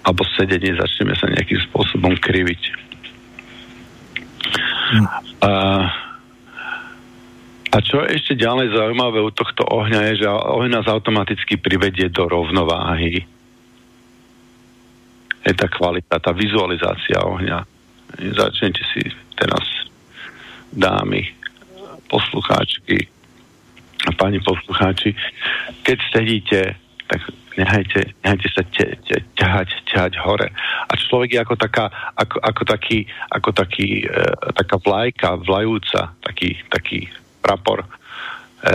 alebo sedenie, začneme sa nejakým spôsobom kriviť. Hm. A, a čo je ešte ďalej zaujímavé u tohto ohňa je, že ohň nás automaticky privedie do rovnováhy je tá kvalita, tá vizualizácia ohňa. Začnete si teraz dámy, poslucháčky a páni poslucháči, keď sedíte, tak nehajte, nehajte sa te, te, ťahať, ťahať hore. A človek je ako, taká, ako, ako taký, ako taký e, taká vlajka, vlajúca, taký, taký prapor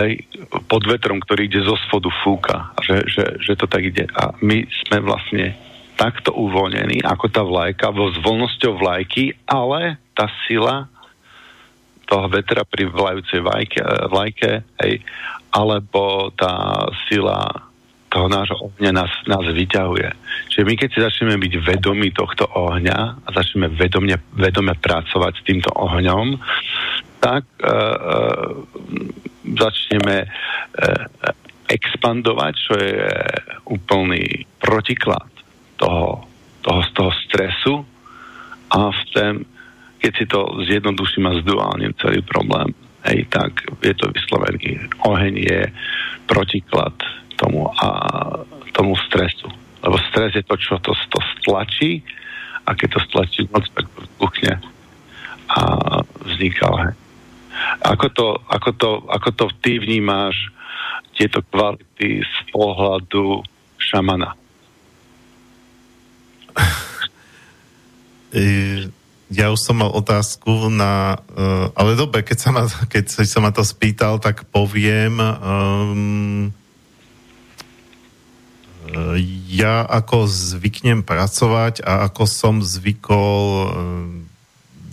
hej, pod vetrom, ktorý ide zo spodu fúka. Že, že, že to tak ide. A my sme vlastne takto uvoľnený, ako tá vlajka, vo s voľnosťou vlajky, ale tá sila toho vetra pri vlajúcej vlajke, vlajke hej, alebo tá sila toho nášho ohňa nás, nás vyťahuje. Čiže my keď si začneme byť vedomí tohto ohňa a začneme vedomne, vedome pracovať s týmto ohňom, tak uh, uh, začneme uh, expandovať, čo je úplný protiklad toho, toho, z toho stresu a v tém, keď si to zjednoduším a zduálnim celý problém, hej, tak je to vyslovený. Oheň je protiklad tomu a tomu stresu. Lebo stres je to, čo to, to stlačí a keď to stlačí moc, tak vybuchne a vzniká oheň. Ako to, ako, to, ako to ty vnímáš tieto kvality z pohľadu šamana? Ja už som mal otázku na... Uh, ale dobre, keď sa, ma, keď sa ma to spýtal, tak poviem... Um, ja ako zvyknem pracovať a ako som zvykol um,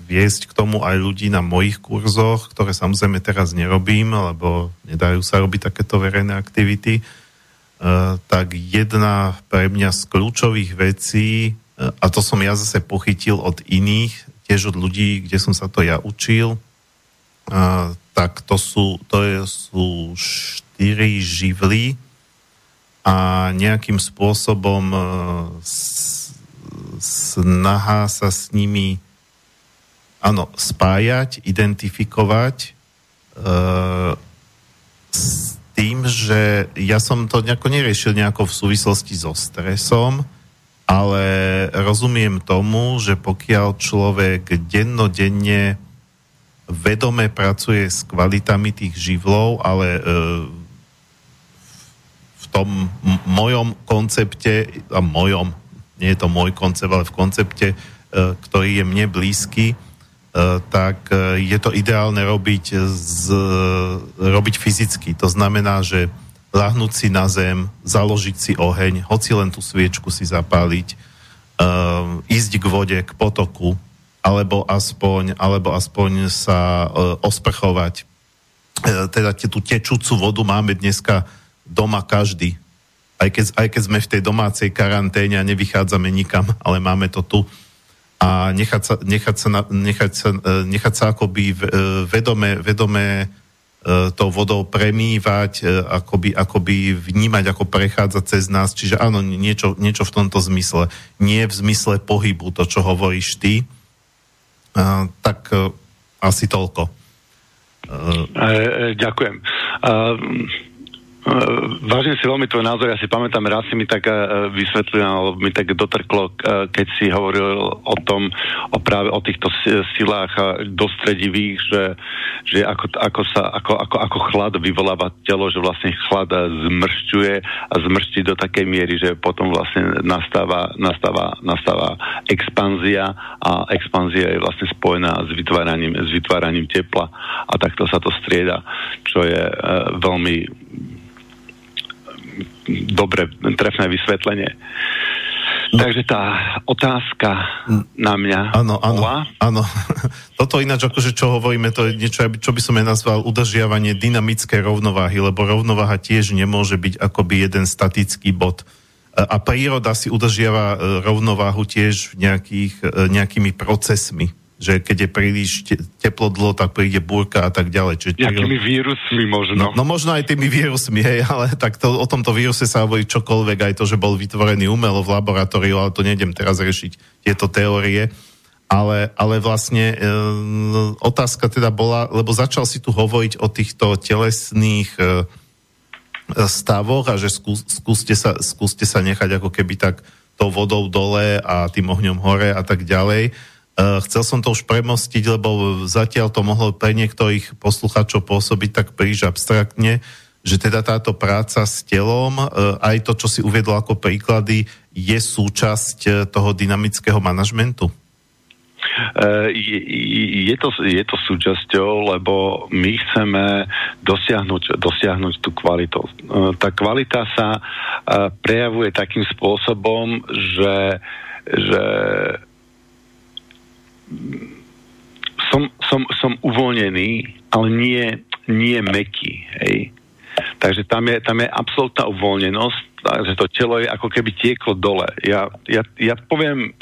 viesť k tomu aj ľudí na mojich kurzoch, ktoré samozrejme teraz nerobím, lebo nedajú sa robiť takéto verejné aktivity, uh, tak jedna pre mňa z kľúčových vecí a to som ja zase pochytil od iných, tiež od ľudí, kde som sa to ja učil, a, tak to sú, to sú štyri živly a nejakým spôsobom e, snaha sa s nimi áno, spájať, identifikovať e, tým, že ja som to nejako neriešil nejako v súvislosti so stresom, ale rozumiem tomu, že pokiaľ človek dennodenne vedome pracuje s kvalitami tých živlov, ale e, v tom m- mojom koncepte, a mojom, nie je to môj koncept, ale v koncepte, e, ktorý je mne blízky, tak e, je to ideálne robiť, z, robiť fyzicky. To znamená, že lahnúť si na zem, založiť si oheň, hoci len tú sviečku si zapáliť, uh, ísť k vode, k potoku, alebo aspoň, alebo aspoň sa uh, osprchovať. Uh, teda tú tečúcu vodu máme dneska doma každý. Aj keď, aj keď sme v tej domácej karanténe a nevychádzame nikam, ale máme to tu. A nechať sa, nechať sa, nechať sa, nechať sa akoby vedome, vedome E, tou vodou premývať, e, akoby, akoby vnímať, ako prechádza cez nás. Čiže áno, niečo, niečo v tomto zmysle. Nie v zmysle pohybu, to, čo hovoríš ty. Tak e, asi toľko. E, ďakujem. Vážim si veľmi tvoj názor, ja si pamätám, raz si mi tak uh, vysvetlil, alebo mi tak dotrklo, uh, keď si hovoril o tom, o práve o týchto silách dostredivých, že, že ako, ako, sa, ako, ako, ako chlad vyvoláva telo, že vlastne chlad zmršťuje a zmrští do takej miery, že potom vlastne nastáva, nastáva, nastáva expanzia a expanzia je vlastne spojená s vytváraním, s vytváraním tepla a takto sa to strieda, čo je veľmi dobre, trefné vysvetlenie. No. Takže tá otázka na mňa. Áno, áno, áno. <laughs> Toto ináč, akože čo hovoríme, to je niečo, čo by som ja nazval udržiavanie dynamické rovnováhy, lebo rovnováha tiež nemôže byť akoby jeden statický bod. A príroda si udržiava e, rovnováhu tiež nejakých, e, nejakými procesmi že keď je príliš te, teplo dlho, tak príde búrka a tak ďalej. Čiže Jakými vírusmi možno. No, no možno aj tými vírusmi, hej, ale tak to, o tomto víruse sa hovorí čokoľvek, aj to, že bol vytvorený umelo v laboratóriu, ale to nejdem teraz riešiť tieto teórie. Ale, ale vlastne e, otázka teda bola, lebo začal si tu hovoriť o týchto telesných e, stavoch a že skús, skúste, sa, skúste sa nechať ako keby tak tou vodou dole a tým ohňom hore a tak ďalej. Eh, chcel som to už premostiť, lebo zatiaľ to mohlo pre niektorých poslucháčov pôsobiť tak príliš abstraktne, že teda táto práca s telom, eh, aj to, čo si uviedol ako príklady, je súčasť eh, toho dynamického manažmentu? Je, to, je to súčasťou, lebo my chceme dosiahnuť, dosiahnuť tú kvalitu. Tá kvalita sa prejavuje takým spôsobom, že, že som, som, som uvoľnený, ale nie, nie meký, hej. Takže tam je, tam je absolútna uvoľnenosť, takže to telo je ako keby tieklo dole. Ja, ja, ja poviem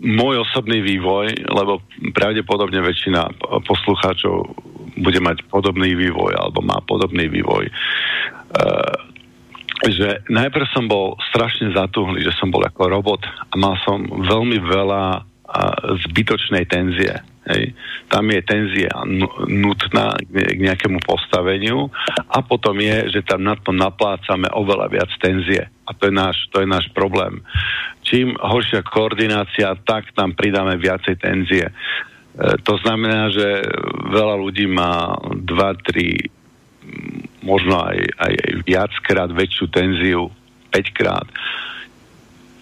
môj osobný vývoj, lebo pravdepodobne väčšina poslucháčov bude mať podobný vývoj alebo má podobný vývoj. Uh, že najprv som bol strašne zatuhlý, že som bol ako robot a mal som veľmi veľa zbytočnej tenzie. Hej. Tam je tenzia nutná k nejakému postaveniu a potom je, že tam na to naplácame oveľa viac tenzie. A to je náš, to je náš problém. Čím horšia koordinácia, tak tam pridáme viacej tenzie. E, to znamená, že veľa ľudí má 2, 3, možno aj, aj viackrát väčšiu tenziu, 5 krát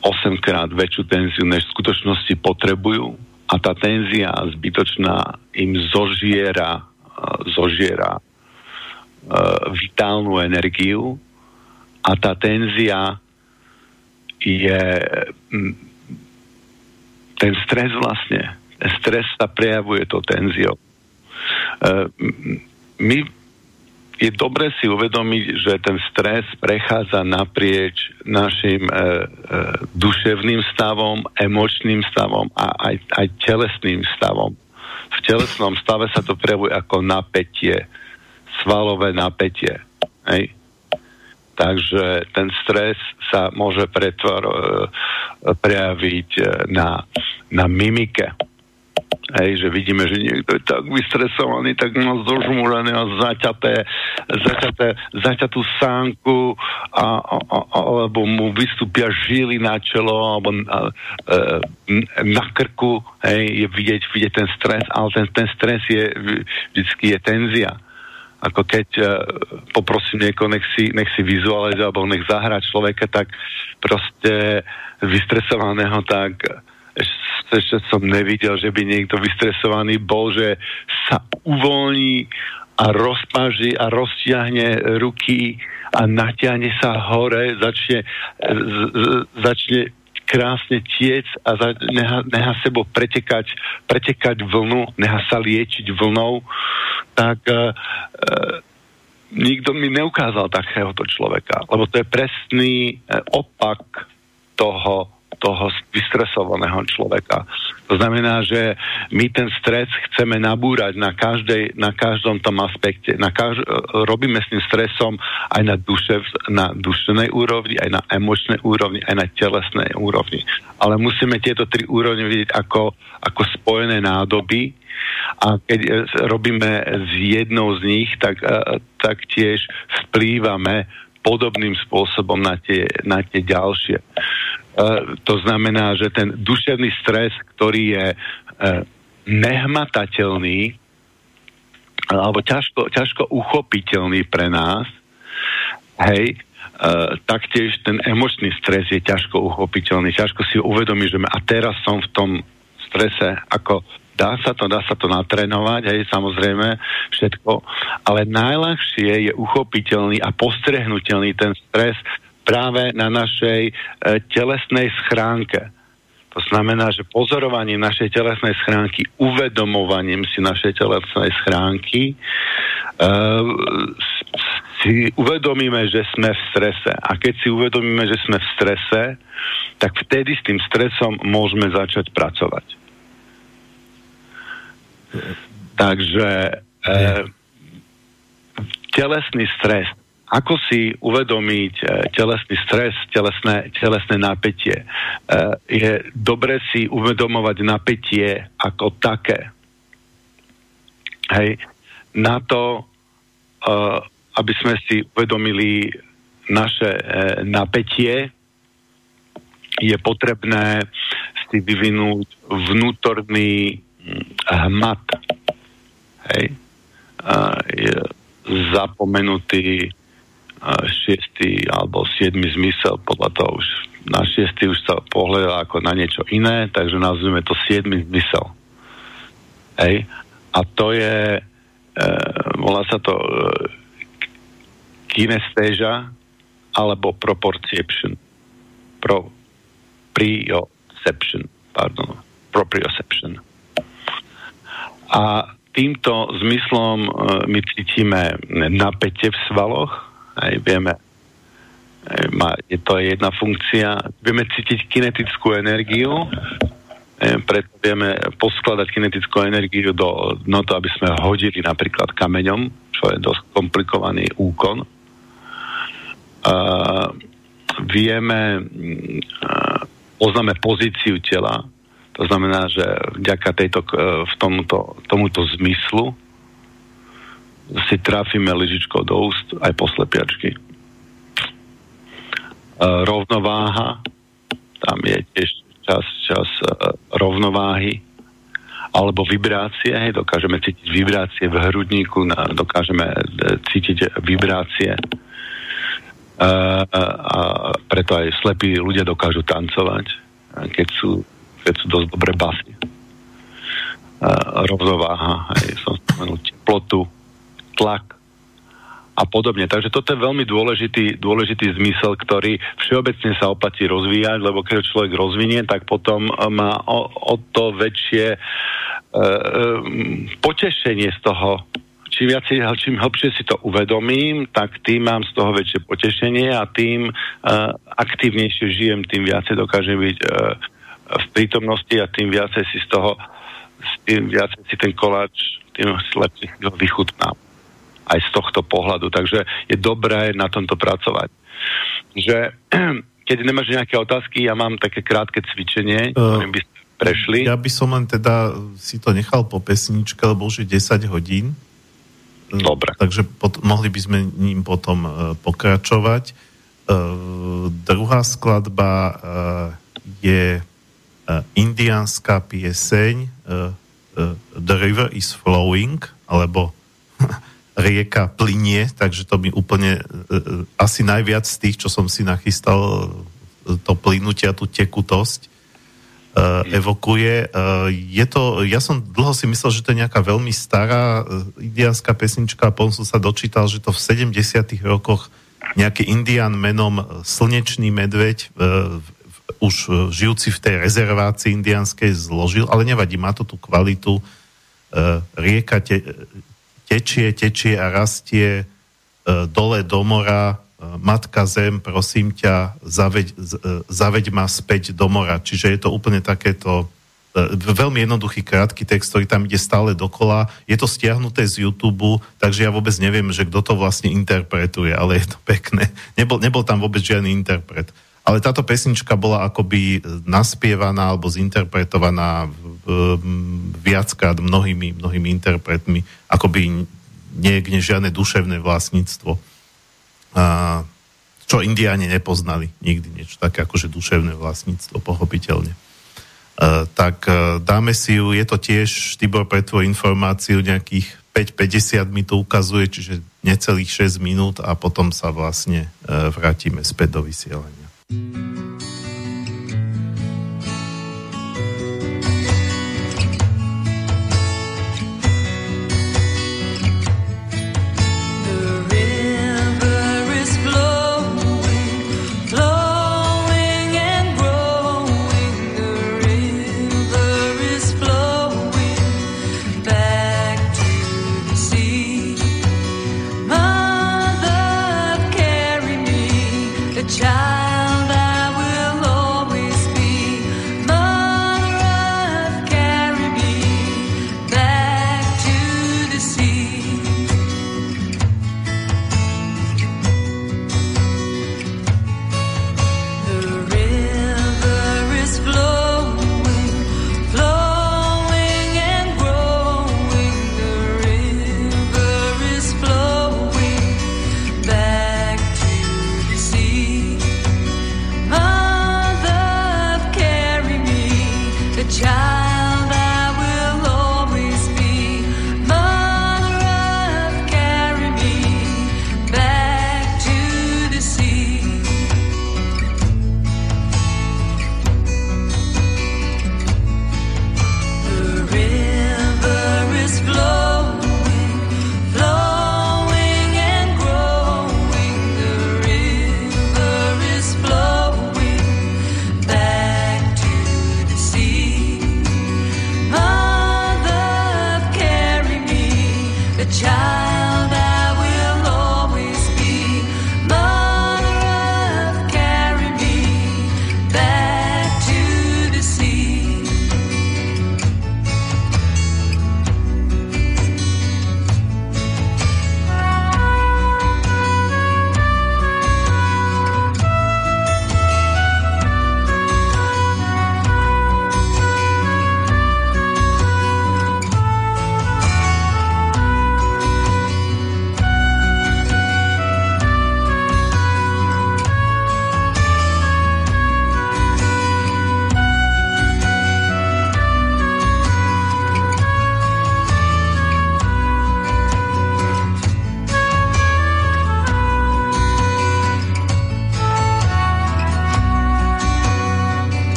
8 krát väčšiu tenziu, než v skutočnosti potrebujú a tá tenzia zbytočná im zožiera, zožiera uh, vitálnu energiu a tá tenzia je m, ten stres vlastne. Stres sa prejavuje to tenziou. Uh, my je dobre si uvedomiť, že ten stres prechádza naprieč našim e, e, duševným stavom, emočným stavom a aj, aj telesným stavom. V telesnom stave sa to prejavuje ako napätie, svalové napätie. Hej? Takže ten stres sa môže pretvor, e, prejaviť e, na, na mimike Hej, že vidíme, že niekto je tak vystresovaný, tak má zožmúrené a zaťaté, zaťaté, zaťatú sánku a, a, a, alebo mu vystúpia žily na čelo alebo a, e, na krku, hej, je vidieť, vidieť ten stres, ale ten, ten stres je vždycky je tenzia. Ako keď uh, poprosím niekoho, nech si, nech si vizualizuje alebo nech zahrá človeka, tak proste vystresovaného, tak ešte som nevidel, že by niekto vystresovaný bol, že sa uvoľní a rozpaží a roztiahne ruky a natiahne sa hore, začne, z, z, začne krásne tiec a za, neha, neha sebou pretekať, pretekať vlnu, neha sa liečiť vlnou, tak e, e, nikto mi neukázal takéhoto človeka, lebo to je presný e, opak toho, toho vystresovaného človeka. To znamená, že my ten stres chceme nabúrať na, každej, na každom tom aspekte. Na kaž, robíme s tým stresom aj na, duše, na duševnej úrovni, aj na emočnej úrovni, aj na telesnej úrovni. Ale musíme tieto tri úrovne vidieť ako, ako spojené nádoby a keď robíme z jednou z nich, tak, tak tiež vplývame podobným spôsobom na tie, na tie ďalšie. Uh, to znamená, že ten duševný stres, ktorý je uh, nehmatateľný alebo ťažko, ťažko uchopiteľný pre nás, hej, uh, taktiež ten emočný stres je ťažko uchopiteľný, ťažko si uvedomí, že a teraz som v tom strese ako Dá sa to, dá sa to natrénovať, hej, samozrejme, všetko, ale najľahšie je uchopiteľný a postrehnutelný ten stres práve na našej e, telesnej schránke. To znamená, že pozorovaním našej telesnej schránky, uvedomovaním si našej telesnej schránky, e, si uvedomíme, že sme v strese. A keď si uvedomíme, že sme v strese, tak vtedy s tým stresom môžeme začať pracovať. Takže e, telesný stres. Ako si uvedomiť e, telesný stres, telesné, telesné napätie? E, je dobre si uvedomovať napätie ako také. Hej. Na to, e, aby sme si uvedomili naše napätie, je potrebné si vyvinúť vnútorný hmat. Hej. Je zapomenutý šiestý alebo siedmy zmysel, podľa toho už na šiestý už sa pohľadá ako na niečo iné, takže nazvime to siedmy zmysel. Hej. A to je, e, volá sa to e, kinestéža alebo proporception. Pro, prioception, pardon, proprioception. A týmto zmyslom e, my cítime napätie v svaloch, aj vieme, má, je to jedna funkcia, vieme cítiť kinetickú energiu, preto vieme poskladať kinetickú energiu do, no to, aby sme hodili napríklad kameňom, čo je dosť komplikovaný úkon. Uh, vieme, uh, poznáme pozíciu tela, to znamená, že vďaka tejto, e, v tomuto, tomuto zmyslu si trafíme lyžičkou do úst aj po. E, rovnováha, tam je tiež čas, čas e, rovnováhy, alebo vibrácie, hej, dokážeme cítiť vibrácie v hrudníku, na, dokážeme cítiť vibrácie a, a, preto aj slepí ľudia dokážu tancovať, keď sú keď sú dosť dobré basy. Uh, rovnováha, aj som spomenul teplotu, tlak a podobne. Takže toto je veľmi dôležitý, dôležitý zmysel, ktorý všeobecne sa opatí rozvíjať, lebo keď človek rozvinie, tak potom má o, o to väčšie uh, potešenie z toho, čím, viac, čím hlbšie si to uvedomím, tak tým mám z toho väčšie potešenie a tým uh, aktívnejšie žijem, tým viacej dokážem byť uh, v prítomnosti a tým viacej si z toho, tým viacej si ten koláč, tým lepšie si ho vychutnám. Aj z tohto pohľadu. Takže je dobré na tomto pracovať. Že <clears throat> keď nemáš nejaké otázky, ja mám také krátke cvičenie, uh, ktorým by prešli. Ja by som len teda si to nechal po pesničke, lebo už je 10 hodín. Dobre. Takže pot, mohli by sme ním potom uh, pokračovať. Uh, druhá skladba uh, je uh, indiánska pieseň uh, uh, The River is Flowing, alebo <laughs> rieka plinie, takže to mi úplne uh, asi najviac z tých, čo som si nachystal, to plynutia, tú tekutosť evokuje. Je to, ja som dlho si myslel, že to je nejaká veľmi stará indiánska pesnička a potom som sa dočítal, že to v 70 rokoch nejaký indián menom Slnečný medveď už e, žijúci v tej rezervácii indianskej zložil, ale nevadí, má to tú kvalitu. E, rieka tečie, tečie a rastie e, dole do mora Matka Zem, prosím ťa, zaveď, zaveď ma späť do mora. Čiže je to úplne takéto veľmi jednoduchý krátky text, ktorý tam ide stále dokola. Je to stiahnuté z YouTube, takže ja vôbec neviem, že kto to vlastne interpretuje, ale je to pekné. Nebol, nebol tam vôbec žiadny interpret. Ale táto pesnička bola akoby naspievaná alebo zinterpretovaná viackrát mnohými, mnohými interpretmi, akoby niekde žiadne duševné vlastníctvo. A, čo indiáni nepoznali nikdy niečo také akože duševné vlastníctvo, pochopiteľne. Uh, tak uh, dáme si ju, je to tiež, Tibor, pre tvoju informáciu nejakých 5.50 mi to ukazuje, čiže necelých 6 minút a potom sa vlastne uh, vrátime späť do vysielania. Música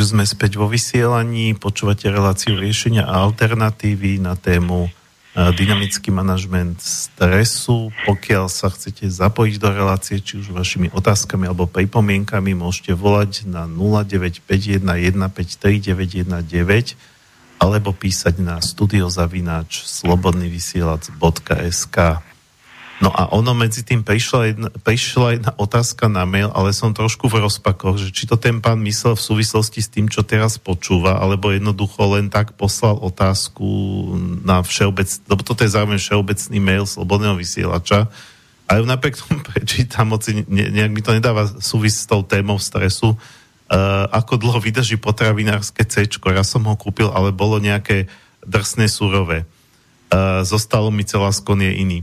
Takže sme späť vo vysielaní, počúvate reláciu riešenia a alternatívy na tému e, dynamický manažment stresu. Pokiaľ sa chcete zapojiť do relácie, či už vašimi otázkami alebo pripomienkami, môžete volať na 0951153919 alebo písať na studiozavináč slobodnyvysielac.sk. No a ono medzi tým prišla jedna, prišla jedna otázka na mail, ale som trošku v rozpakoch, že či to ten pán myslel v súvislosti s tým, čo teraz počúva, alebo jednoducho len tak poslal otázku na všeobec, lebo toto je zároveň všeobecný mail slobodného vysielača, ale napriek tomu <laughs> prečítam, moci ne, nejak mi to nedáva súvis s tou témou stresu, uh, ako dlho vydrží potravinárske C, ja som ho kúpil, ale bolo nejaké drsné surové. Uh, zostalo mi celá skon je iný.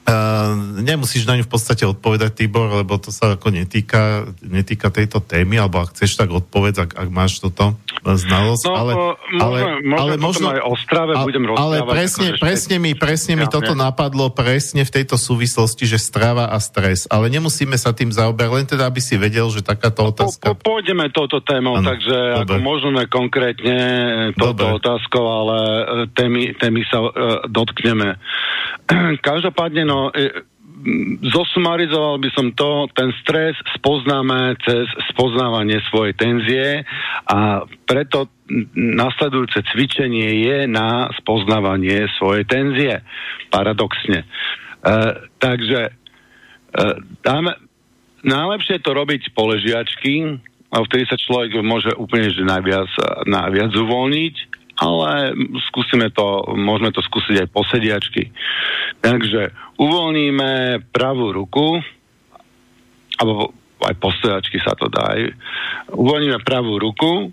Uh, nemusíš na ňu v podstate odpovedať, Tibor, lebo to sa ako netýka, netýka tejto témy, alebo ak chceš, tak odpovedz, ak, ak máš toto znalosť. No, ale, môžem, ale, ale možno aj o strave ale, budem rozprávať. Ale presne, presne mi, presne mi ja, toto ja. napadlo presne v tejto súvislosti, že strava a stres. Ale nemusíme sa tým zaoberať, len teda, aby si vedel, že takáto otázka... Po, po, pôjdeme touto témou, ano, takže dobre. ako môžeme konkrétne touto otázkou, ale e, témy, témy sa uh, dotkneme. <clears throat> Každopádne, no, e, zosumarizoval by som to, ten stres spoznáme cez spoznávanie svojej tenzie a preto nasledujúce cvičenie je na spoznávanie svojej tenzie. Paradoxne. E, takže e, dáme, najlepšie je to robiť poležiačky, a vtedy sa človek môže úplne že najviac, najviac uvoľniť ale skúsime to, môžeme to skúsiť aj po sediačky. Takže uvoľníme pravú ruku, alebo aj po sediačky sa to dá. Uvoľníme pravú ruku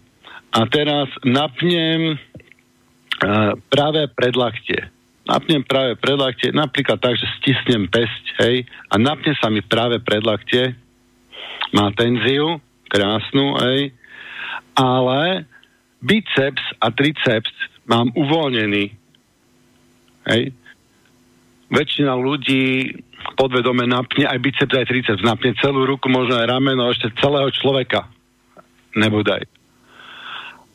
a teraz napnem uh, práve predlaktie. Napnem práve predlaktie, napríklad tak, že stisnem pesť, hej, a napne sa mi práve predlaktie, má tenziu, krásnu, hej, ale biceps a triceps mám uvoľnený. Hej. Väčšina ľudí podvedome napne aj biceps, aj triceps. Napne celú ruku, možno aj rameno, ešte celého človeka. Nebudaj.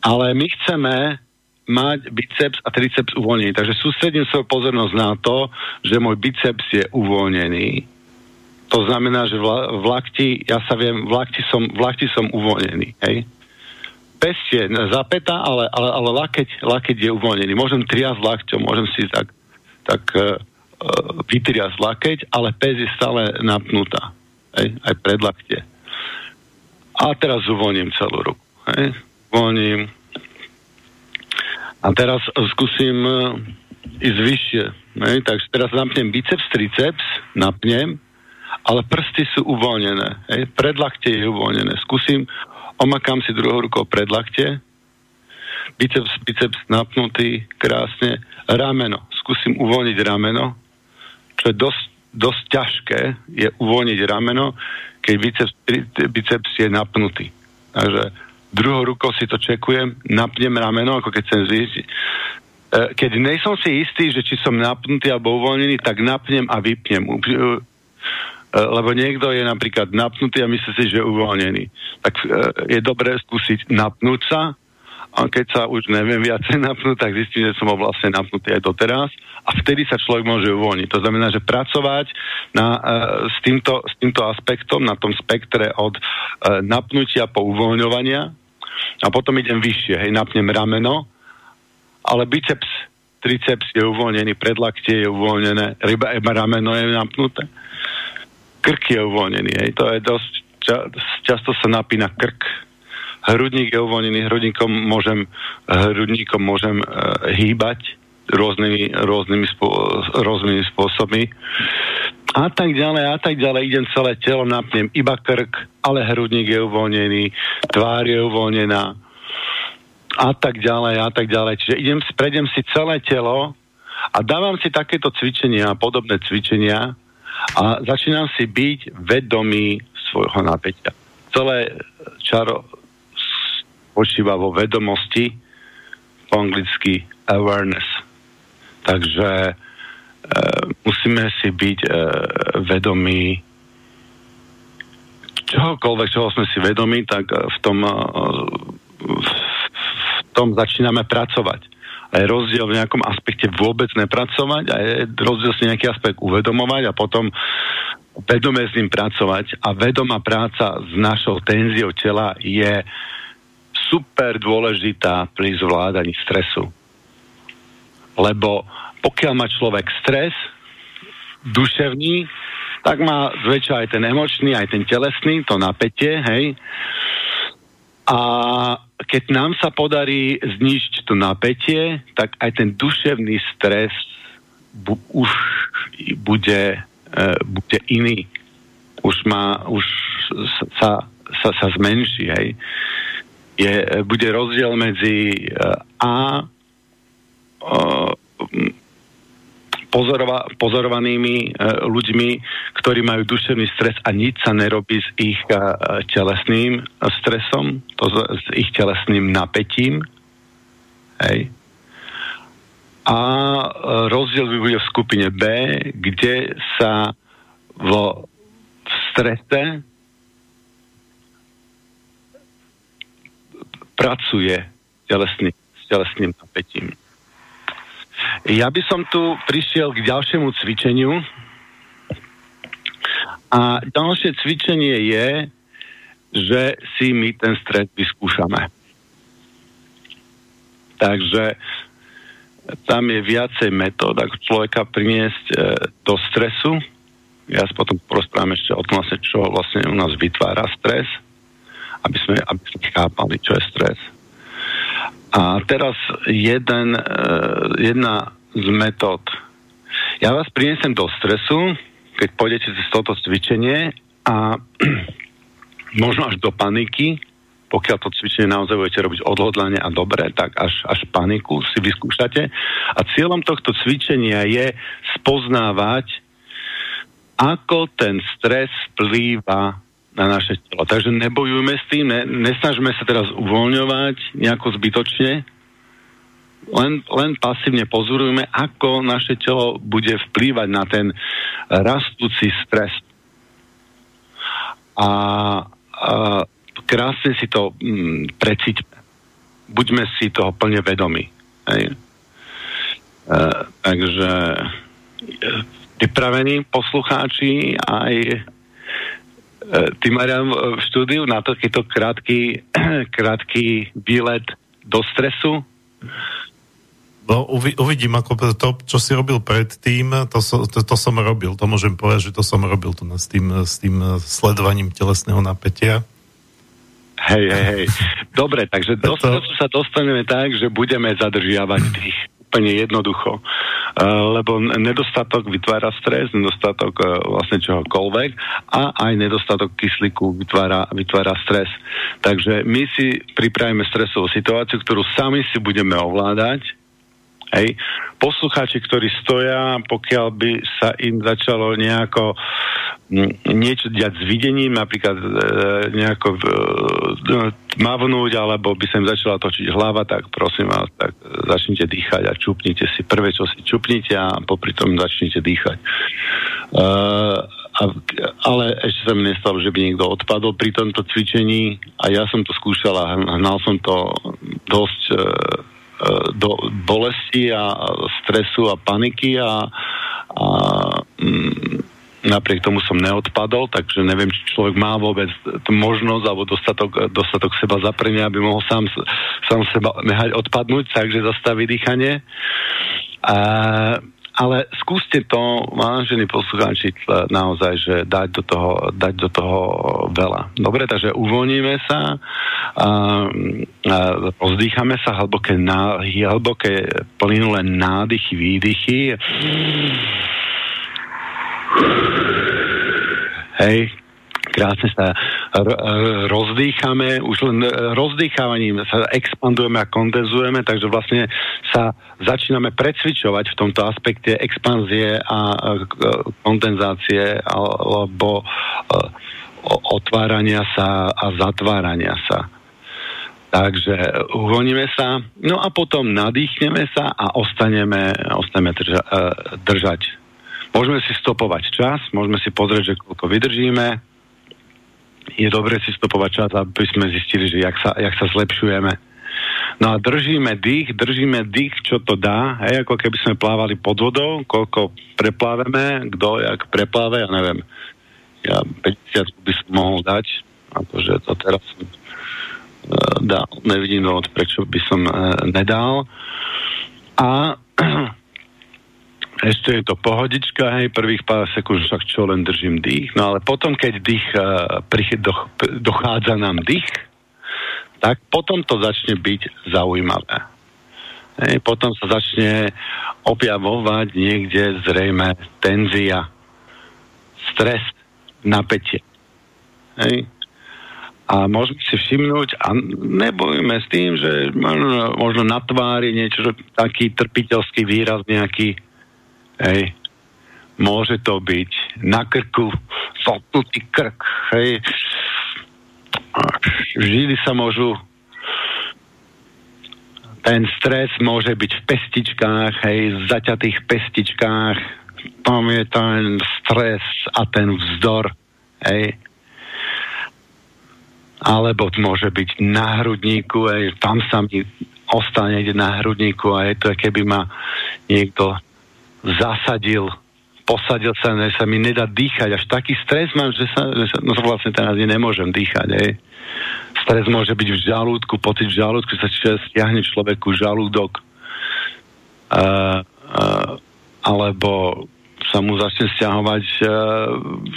Ale my chceme mať biceps a triceps uvoľnený. Takže sústredím svoju pozornosť na to, že môj biceps je uvoľnený. To znamená, že v lakti, ja sa viem, v lakti som, v lakti som uvoľnený. Hej? Pestie zapätá, ale, ale, ale lakeť, lakeť je uvoľnený. Môžem triasť lakťom, môžem si tak, tak uh, vytriasť lakeť, ale pes je stále napnutá. Hej? Aj pred lakte. A teraz uvoľním celú ruku. Hej? Uvoľním. A teraz skúsim uh, ísť vyššie. Hej? Takže teraz napnem biceps, triceps, napnem, ale prsty sú uvoľnené. Hej? Predlakte je uvoľnené. Skúsim omakám si druhou rukou pred lakte, biceps, biceps napnutý, krásne, rameno, skúsim uvoľniť rameno, čo je dosť, dosť ťažké, je uvoľniť rameno, keď biceps, biceps je napnutý. Takže druhou rukou si to čekujem, napnem rameno, ako keď chcem zísť. E, keď nejsom si istý, že či som napnutý alebo uvoľnený, tak napnem a vypnem. E, lebo niekto je napríklad napnutý a myslí si, že je uvoľnený. Tak e, je dobré skúsiť napnúť sa a keď sa už neviem viacej <laughs> napnúť, tak zistím, že som bol vlastne napnutý aj doteraz a vtedy sa človek môže uvoľniť. To znamená, že pracovať na, uh, s, týmto, s týmto aspektom, na tom spektre od napnutia po uvoľňovania a potom idem vyššie, hej, napnem rameno, ale biceps, triceps je uvoľnený, predlaktie je uvoľnené, ryba, rameno je napnuté krk je uvoľnený. Hej. To je dosť, ča, často sa napína krk. Hrudník je uvoľnený, hrudníkom môžem, hrudníkom môžem uh, hýbať rôznymi, rôznymi, spô, rôznymi spôsobmi. A tak ďalej, a tak ďalej. Idem celé telo, napnem iba krk, ale hrudník je uvoľnený, tvár je uvoľnená a tak ďalej, a tak ďalej. Čiže idem, prejdem si celé telo a dávam si takéto cvičenia podobné cvičenia, a začínam si byť vedomý svojho napätia. Celé čaro spočíva vo vedomosti, po anglicky awareness. Takže e, musíme si byť e, vedomí čohokoľvek, čoho sme si vedomí, tak v tom, e, tom začíname pracovať. A rozdiel v nejakom aspekte vôbec nepracovať a je rozdiel si nejaký aspekt uvedomovať a potom vedome s ním pracovať a vedomá práca s našou tenziou tela je super dôležitá pri zvládaní stresu. Lebo pokiaľ má človek stres, duševný, tak má zväčša aj ten emočný, aj ten telesný, to napätie, hej. A keď nám sa podarí znižiť to napätie, tak aj ten duševný stres bu- už bude, e, bude iný. Už má, už sa, sa, sa zmenší, hej. Je, bude rozdiel medzi e, A e, pozorova, pozorovanými e, ľuďmi, ktorí majú duševný stres a nič sa nerobí s ich e, telesným stresom, to s, ich telesným napätím. Hej. A e, rozdiel by bude v skupine B, kde sa vo v strese pracuje telesný, s telesným napätím. Ja by som tu prišiel k ďalšiemu cvičeniu. A ďalšie cvičenie je, že si my ten stres vyskúšame. Takže tam je viacej metód, ako človeka priniesť e, do stresu. Ja sa potom porozprávam ešte o tom, vlastne, čo vlastne u nás vytvára stres, aby sme, aby sme chápali, čo je stres. A teraz jeden, e, jedna z metód. Ja vás prinesem do stresu, keď pôjdete cez toto cvičenie a <clears throat> možno až do paniky, pokiaľ to cvičenie naozaj budete robiť odhodlane a dobre, tak až, až paniku si vyskúšate. A cieľom tohto cvičenia je spoznávať, ako ten stres vplýva na naše telo. Takže nebojujme s tým, ne, nesnažme sa teraz uvoľňovať nejako zbytočne, len, len pasívne pozorujme, ako naše telo bude vplývať na ten rastúci stres. A, a krásne si to mm, precíťme. Buďme si toho plne vedomi. Hej. E, takže e, pripravení poslucháči aj ty, Marian, v štúdiu na takýto krátky, <clears throat> krátky výlet do stresu? No, uvi, uvidím, ako to, čo si robil predtým, to, so, to, to som robil, to môžem povedať, že to som robil tu s tým, s tým sledovaním telesného napätia. Hej, hej, hej. Dobre, takže do <laughs> stresu sa dostaneme tak, že budeme zadržiavať tých úplne jednoducho. Uh, lebo nedostatok vytvára stres, nedostatok uh, vlastne čohokoľvek a aj nedostatok kyslíku vytvára, vytvára stres. Takže my si pripravíme stresovú situáciu, ktorú sami si budeme ovládať. Hej. Poslucháči, ktorí stoja, pokiaľ by sa im začalo nejako niečo diať s videním, napríklad e, nejako e, mavnúť, alebo by sa im začala točiť hlava, tak prosím vás, tak začnite dýchať a čupnite si prvé, čo si čupnite a popri tom začnite dýchať. E, a, ale ešte sa mi nestalo, že by niekto odpadol pri tomto cvičení a ja som to skúšal a hnal som to dosť e do bolesti a stresu a paniky a, a mm, napriek tomu som neodpadol, takže neviem, či človek má vôbec možnosť alebo dostatok, dostatok seba zaprenia, aby mohol sám, sám seba nehať odpadnúť, takže zastaví dýchanie. A, ale skúste to, vážení poslucháči, naozaj, že dať do toho, dať do toho veľa. Dobre, takže uvoľníme sa, rozdýchame sa hlboké, ná, hlboké plynulé nádychy, výdychy. Hej, krásne sa rozdýchame, už len rozdýchávaním sa expandujeme a kondenzujeme, takže vlastne sa začíname precvičovať v tomto aspekte expanzie a kondenzácie alebo otvárania sa a zatvárania sa. Takže uvoľníme sa, no a potom nadýchneme sa a ostaneme, ostaneme drža, držať Môžeme si stopovať čas, môžeme si pozrieť, že koľko vydržíme. Je dobre si stopovať čas, aby sme zistili, že jak sa, jak sa zlepšujeme. No a držíme dých, držíme dých, čo to dá, hej, ako keby sme plávali pod vodou, koľko prepláveme, kto jak prepláve, ja neviem, ja 50 by som mohol dať, akože to teraz som uh, dal, nevidím dôvod, prečo by som uh, nedal. A <clears throat> ešte je to pohodička, hej, prvých pár sekúnd však čo len držím dých, no ale potom, keď dých, uh, prich, do, dochádza nám dých, tak potom to začne byť zaujímavé. Hej, potom sa začne objavovať niekde zrejme tenzia, stres, napätie. Hej. A môžeme si všimnúť a nebojíme s tým, že možno, možno na tvári niečo, taký trpiteľský výraz nejaký Hej. Môže to byť na krku, zotnutý krk, hej. Žily sa môžu ten stres môže byť v pestičkách, hej, v zaťatých pestičkách, tam je ten stres a ten vzdor, hej. Alebo môže byť na hrudníku, hej, tam sa mi ostane na hrudníku a je to, keby ma niekto zasadil, posadil sa, že sa mi nedá dýchať. Až taký stres mám, že sa, že sa no vlastne teraz nemôžem dýchať. Hej. Stres môže byť v žalúdku, pocit v žalúdku sa stiahne človeku žalúdok. Uh, uh, alebo sa mu začne stiahovať uh,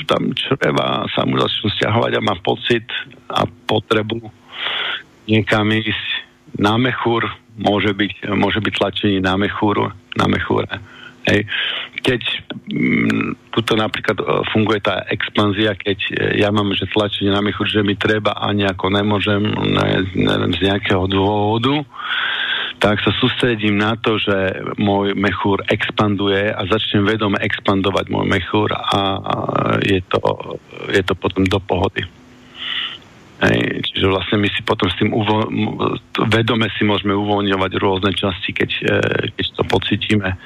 tam čreva, sa mu začne stiahovať a má pocit a potrebu niekam ísť na mechúr, môže byť, môže byť tlačení na mechúru, na mechúre Hej. Keď m, mm, tuto napríklad e, funguje tá expanzia, keď e, ja mám, že tlačenie na michu, že mi treba a nejako nemôžem, ne, neviem, z nejakého dôvodu, tak sa sústredím na to, že môj mechúr expanduje a začnem vedome expandovať môj mechúr a, je, to, je to potom do pohody. Hej, čiže vlastne my si potom s tým uvo- vedome si môžeme uvoľňovať rôzne časti, keď, e, keď to pocítime.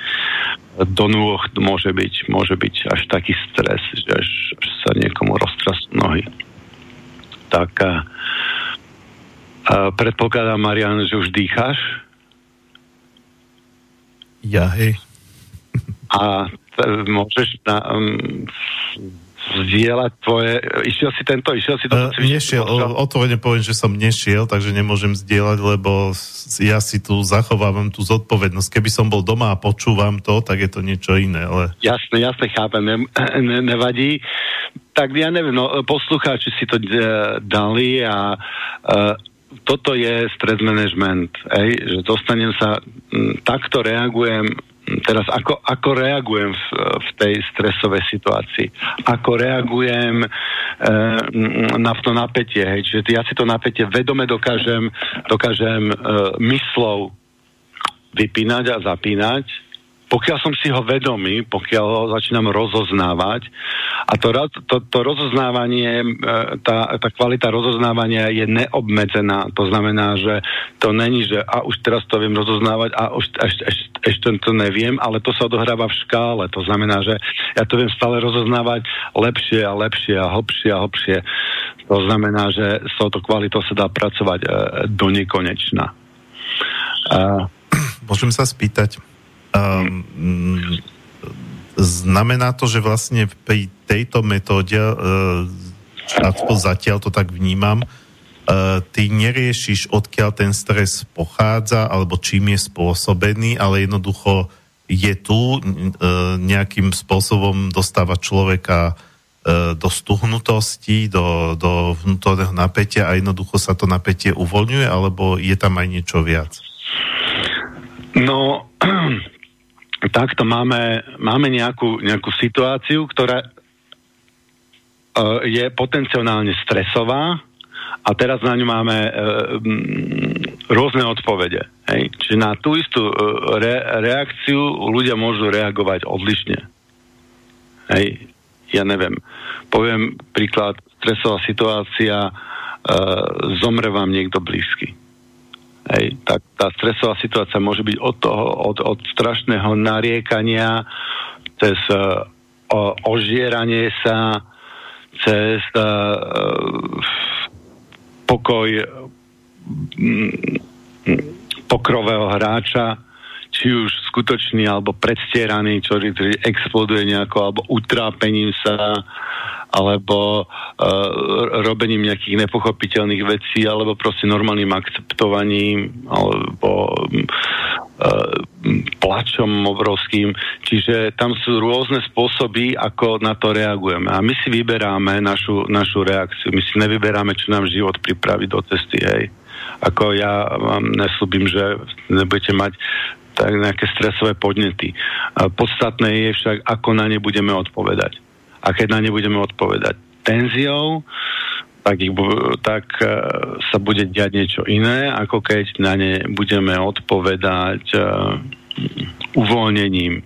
Do nôh môže byť, môže byť až taký stres, že až, až sa niekomu roztrasú nohy. Tak a, a predpokladám, Marian, že už dýcháš? Ja, hej. A t- môžeš na, um, zdieľať tvoje... Išiel si tento, išiel si to? Uh, nešiel, otvorene poviem, že som nešiel, takže nemôžem zdieľať, lebo ja si tu zachovávam tú zodpovednosť. Keby som bol doma a počúvam to, tak je to niečo iné. Ale... Jasne, jasne, chápem, ne, ne, nevadí. Tak ja neviem, no, poslucháči si to uh, dali a uh, toto je stres management, ej, že dostanem sa, m, takto reagujem teraz ako, ako reagujem v, v tej stresovej situácii, ako reagujem e, na to napätie, hej, čiže ja si to napätie vedome dokážem, dokážem e, myslou vypínať a zapínať pokiaľ som si ho vedomý, pokiaľ ho začínam rozoznávať, a to, to, to rozoznávanie, e, tá, tá kvalita rozoznávania je neobmedzená. To znamená, že to není, že a už teraz to viem rozoznávať a už ešte, ešte, ešte to neviem, ale to sa odohráva v škále. To znamená, že ja to viem stále rozoznávať lepšie a lepšie a hlbšie a hlbšie. To znamená, že s touto kvalitou sa dá pracovať e, do nekonečna. Uh, Môžem sa spýtať, Um, znamená to, že vlastne pri tejto metóde, uh, aspoň zatiaľ to tak vnímam, uh, ty neriešiš, odkiaľ ten stres pochádza, alebo čím je spôsobený, ale jednoducho je tu uh, nejakým spôsobom dostáva človeka do stuhnutosti, do, do vnútorného napätia a jednoducho sa to napätie uvoľňuje, alebo je tam aj niečo viac? No, takto máme, máme nejakú, nejakú situáciu, ktorá uh, je potenciálne stresová a teraz na ňu máme uh, rôzne odpovede. Hej? Čiže na tú istú uh, re, reakciu ľudia môžu reagovať odlišne. Hej? Ja neviem. Poviem príklad, stresová situácia, uh, zomre vám niekto blízky Hej, tak tá stresová situácia môže byť od toho, od, od strašného nariekania, cez uh, ožieranie sa, cez uh, pokoj um, pokrového hráča, či už skutočný alebo predstieraný, čo exploduje nejako, alebo utrápením sa, alebo uh, robením nejakých nepochopiteľných vecí, alebo proste normálnym akceptovaním, alebo uh, plačom obrovským. Čiže tam sú rôzne spôsoby, ako na to reagujeme. A my si vyberáme našu, našu reakciu. My si nevyberáme, čo nám život pripraví do cesty, hej. Ako ja vám neslúbim, že nebudete mať tak nejaké stresové podnety. Podstatné je však, ako na ne budeme odpovedať. A keď na ne budeme odpovedať tenziou, tak, ich, tak uh, sa bude diať niečo iné, ako keď na ne budeme odpovedať uh, uvoľnením.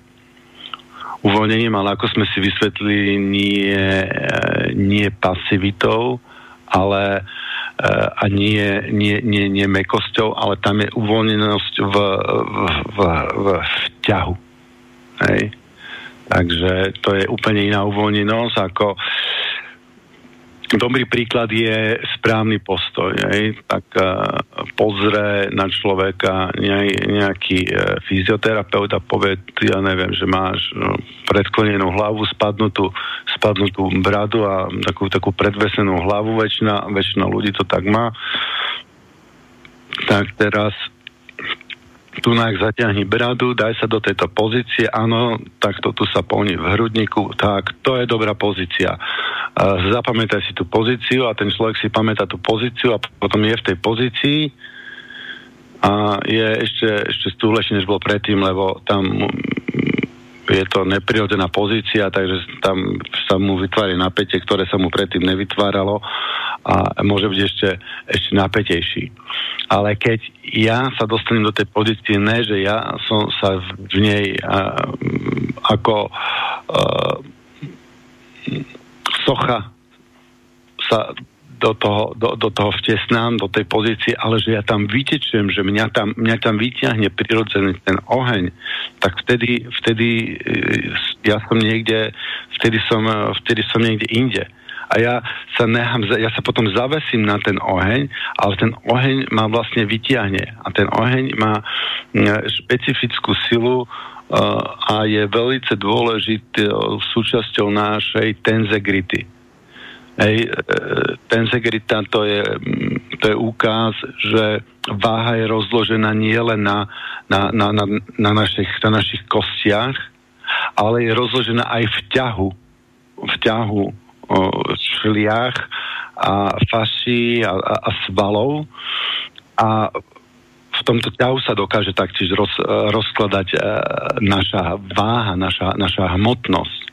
Uvoľnením, ale ako sme si vysvetlili, nie, uh, nie pasivitou, ale a nie, nie, nie, nie mekosťou, ale tam je uvoľnenosť v, v, v, v vťahu. Hej? Takže to je úplne iná uvoľnenosť ako Dobrý príklad je správny postoj. Hej? Tak uh, pozrie na človeka nej, nejaký uh, fyzioterapeut a povie, ja neviem, že máš uh, predklonenú hlavu, spadnutú, spadnutú bradu a takú, takú predvesenú hlavu, väčšina, väčšina ľudí to tak má. Tak teraz tu najak zaťahni bradu, daj sa do tejto pozície, áno, takto tu sa polní v hrudníku, tak to je dobrá pozícia. Uh, zapamätaj si tú pozíciu a ten človek si pamätá tú pozíciu a potom je v tej pozícii. A je ešte, ešte stúhlejšie, než bol predtým, lebo tam je to neprirodzená pozícia, takže tam sa mu vytvára napätie, ktoré sa mu predtým nevytváralo a môže byť ešte, ešte napätejší. Ale keď ja sa dostanem do tej pozície, ne, že ja som sa v nej a, ako a, socha sa do toho, do, do toho vtesnám, do tej pozície, ale že ja tam vytečujem, že mňa tam, mňa tam vyťahne prirodzený ten oheň, tak vtedy, vtedy e, ja som niekde, vtedy som, e, vtedy som niekde inde. A ja sa nechám, ja sa potom zavesím na ten oheň, ale ten oheň ma vlastne vytiahne. A ten oheň má špecifickú silu, a je veľmi dôležitou súčasťou našej tenzegrity. Hej, e, tensegrita to je, mm, to je úkaz, že váha je rozložená nielen na, na, na, na, na, našich, na našich kostiach, ale je rozložená aj v ťahu, v ťahu šliach a faší a, a, a svalov. A v tomto ťahu sa dokáže taktiež roz, rozkladať e, naša váha, naša, naša hmotnosť.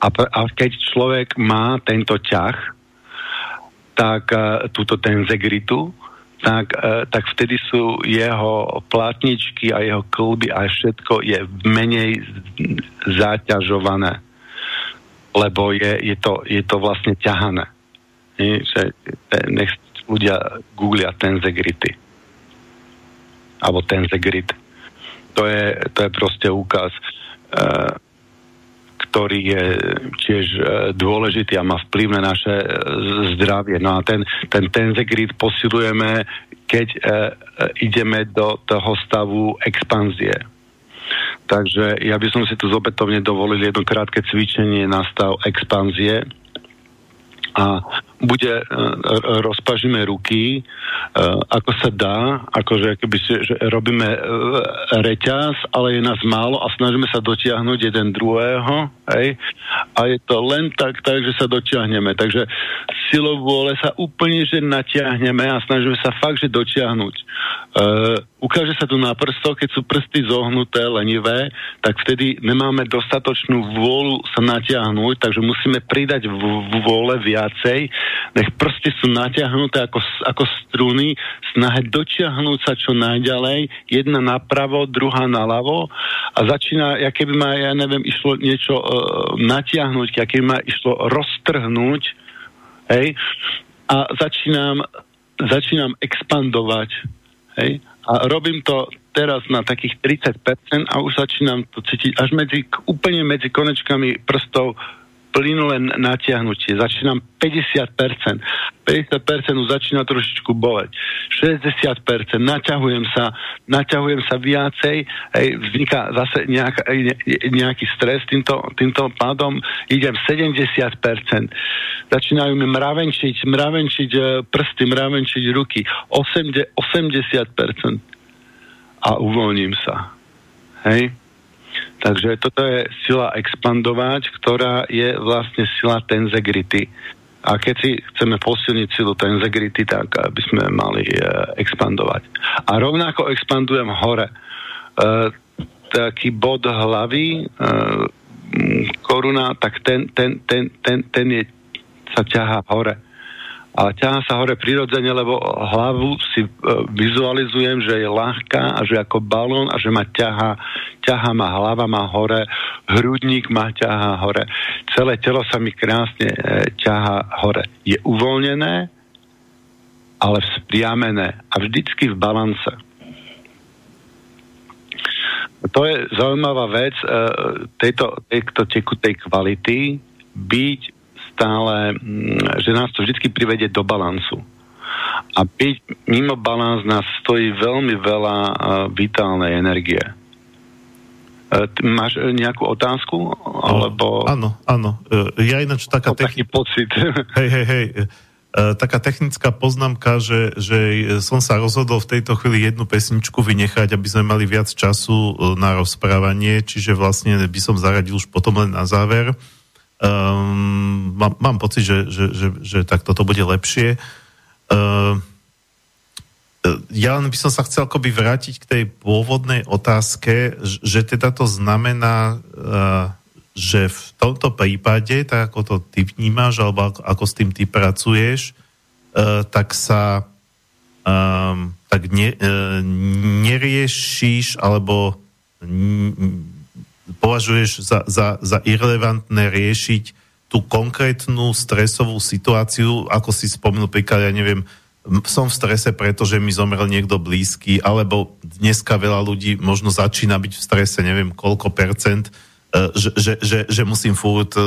A, a keď človek má tento ťah, tak uh, túto tenzegritu, tak, uh, tak vtedy sú jeho platničky a jeho klby a všetko je menej zaťažované. Lebo je, je, to, je to vlastne ťahané. Nie? Že, nech ľudia googlia tenzegrity. Alebo tenzegrit. To je, to je proste úkaz. Uh, ktorý je tiež e, dôležitý a má vplyv na naše e, zdravie. No a ten, ten tenzegrid posilujeme, keď e, ideme do toho stavu expanzie. Takže ja by som si tu zobetovne dovolil jedno krátke cvičenie na stav expanzie a bude, uh, rozpažíme ruky, uh, ako sa dá, akože keby si, že robíme reťaz, ale je nás málo a snažíme sa dotiahnuť jeden druhého, hej, a je to len tak, tak, že sa dotiahneme. Takže silou vôle sa úplne, že natiahneme a snažíme sa fakt, že dotiahnuť. Uh, ukáže sa tu na prsto, keď sú prsty zohnuté, lenivé, tak vtedy nemáme dostatočnú vôľu sa natiahnuť, takže musíme pridať v vôle viacej, nech prsty sú natiahnuté ako, ako struny, snahe dotiahnuť sa čo najďalej, jedna napravo, druhá naľavo a začína, ja keby ma, ja neviem, išlo niečo uh, natiahnuť, ja keby ma išlo roztrhnúť, hej, a začínam, začínam expandovať, hej, a robím to teraz na takých 30% a už začínam to cítiť až medzi, úplne medzi konečkami prstov plynulé natiahnutie. Začínam 50%. 50% už začína trošičku boleť. 60%. Naťahujem sa, naťahujem sa viacej. Hej, vzniká zase nejak, nejaký stres týmto, týmto pádom. Idem 70%. Začínajú mi mravenčiť, mravenčiť e, prsty, mravenčiť ruky. 80%. A uvoľním sa. Hej? Takže toto je sila expandovať, ktorá je vlastne sila tenzegrity. A keď si chceme posilniť silu tenzegrity, tak by sme mali e, expandovať. A rovnako expandujem hore. E, taký bod hlavy, e, koruna, tak ten, ten, ten, ten, ten je, sa ťahá hore ale ťahá sa hore prirodzene, lebo hlavu si e, vizualizujem, že je ľahká a že ako balón a že ma ťahá, ťahá ma hlava ma hore, hrudník ma ťahá hore. Celé telo sa mi krásne e, ťahá hore. Je uvoľnené, ale vzpriamené a vždycky v balance. To je zaujímavá vec e, tejto, tejto tekutej kvality, byť stále, mm, že nás to vždy privedie do balansu. A byť mimo balans nás stojí veľmi veľa uh, vitálnej energie. Uh, máš nejakú otázku? Alebo... Áno, áno. Uh, ja ináč taká... Techni- taký pocit. <laughs> Hej, hej, hej. Taká technická poznámka, že, že som sa rozhodol v tejto chvíli jednu pesničku vynechať, aby sme mali viac času na rozprávanie, čiže vlastne by som zaradil už potom len na záver. Um, mám, mám pocit, že, že, že, že tak toto bude lepšie. Uh, ja len by som sa chcel akoby vrátiť k tej pôvodnej otázke, že teda to znamená, uh, že v tomto prípade, tak ako to ty vnímaš, alebo ako, ako s tým ty pracuješ, uh, tak sa um, tak ne, uh, neriešíš, alebo n, považuješ za, za, za irrelevantné riešiť tú konkrétnu stresovú situáciu, ako si spomenul príklad, ja neviem, som v strese, pretože mi zomrel niekto blízky, alebo dneska veľa ľudí možno začína byť v strese, neviem koľko percent, e, že, že, že, že musím furt e,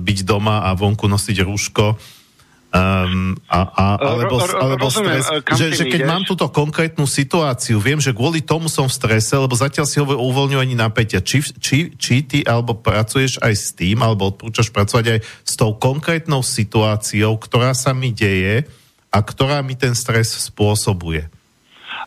byť doma a vonku nosiť rúško Um, a, a, alebo alebo stres, že, že keď ideš? mám túto konkrétnu situáciu, viem, že kvôli tomu som v strese, lebo zatiaľ si hovorí o uvoľňovaní napätia. Či, či, či ty alebo pracuješ aj s tým, alebo odporúčaš pracovať aj s tou konkrétnou situáciou, ktorá sa mi deje a ktorá mi ten stres spôsobuje.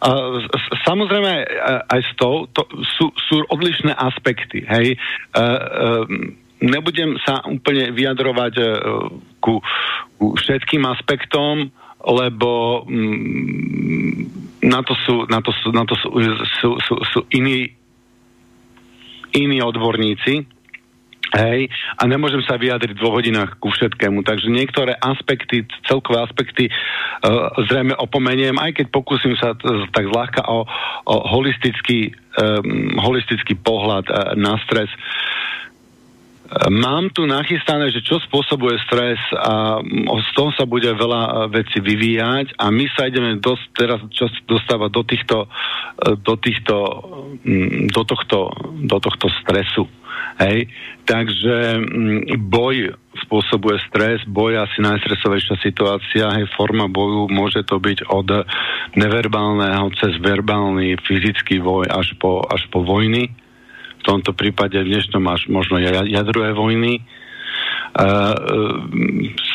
Uh, samozrejme, aj s tou to sú, sú odlišné aspekty. Hej. Uh, uh, nebudem sa úplne vyjadrovať uh, ku, ku všetkým aspektom, lebo mm, na to sú, na to sú, na to sú, sú, sú, sú iní, iní odborníci, Hej, a nemôžem sa vyjadriť v dvoch hodinách ku všetkému, takže niektoré aspekty, celkové aspekty uh, zrejme opomeniem, aj keď pokúsim sa t- tak zľahka o, o holistický, um, holistický pohľad uh, na stres. Uh, Mám tu nachystané, že čo spôsobuje stres a z toho sa bude veľa e, veci vyvíjať a my sa ideme dosť, teraz čo dostávať do týchto, e, do týchto, do tohto, do tohto stresu. Hej? Takže boj spôsobuje stres, boj asi najstresovejšia situácia, hej, forma boju môže to byť od neverbálneho cez verbálny fyzický boj až po, až po vojny tomto prípade v dnešnom až možno jadrové vojny. Uh,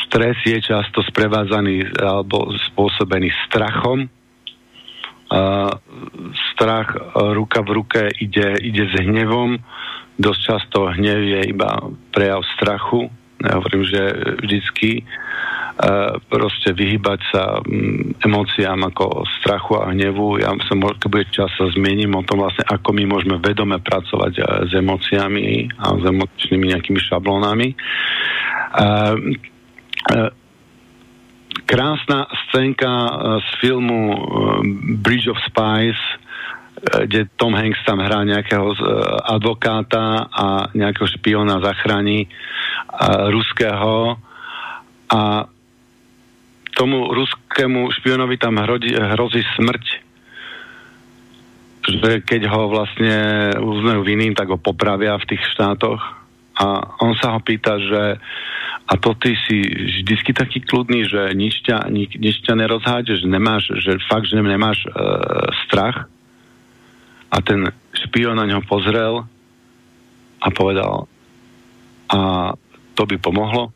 stres je často sprevádzaný alebo spôsobený strachom. Uh, strach ruka v ruke ide, ide s hnevom. Dosť často hnev je iba prejav strachu. Ja hovorím, že vždycky proste vyhybať sa mm, emóciám ako strachu a hnevu. Ja som, keď bude čas, sa zmiením o tom vlastne, ako my môžeme vedome pracovať e, s emóciami a s emočnými nejakými šablónami. Krásna scénka e, z filmu e, Bridge of Spies, kde Tom Hanks tam hrá nejakého advokáta a nejakého špiona zachráni ruského a tomu ruskému špionovi tam hrozí, hrozí smrť. Že keď ho vlastne uznajú vinným, tak ho popravia v tých štátoch. A on sa ho pýta, že a to ty si vždycky taký kľudný, že nič ťa, nič, nič ťa nerozháde, že nemáš, že fakt, že nemáš e, strach. A ten špion na ňo pozrel a povedal, a to by pomohlo?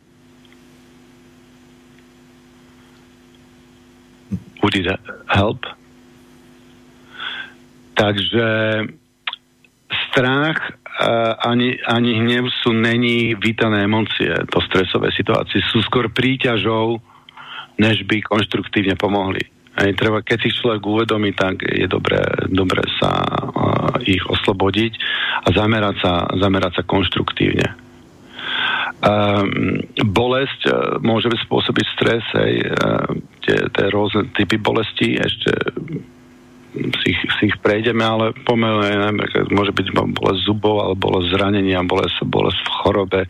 Would it help? Takže strach uh, ani, ani hnev sú není vítané emócie do stresovej situácie. Sú skôr príťažou, než by konštruktívne pomohli. Aj, treba, keď si človek uvedomí, tak je dobré, dobré sa uh, ich oslobodiť a zamerať sa, zamerať sa konštruktívne. Um, bolesť uh, môže spôsobiť stres, aj, uh, tie, tie rôzne typy bolesti, ešte si ich, si ich prejdeme, ale pomenujeme, môže byť bolesť zubov, ale bolesť zranenia, bolesť, bolesť v chorobe,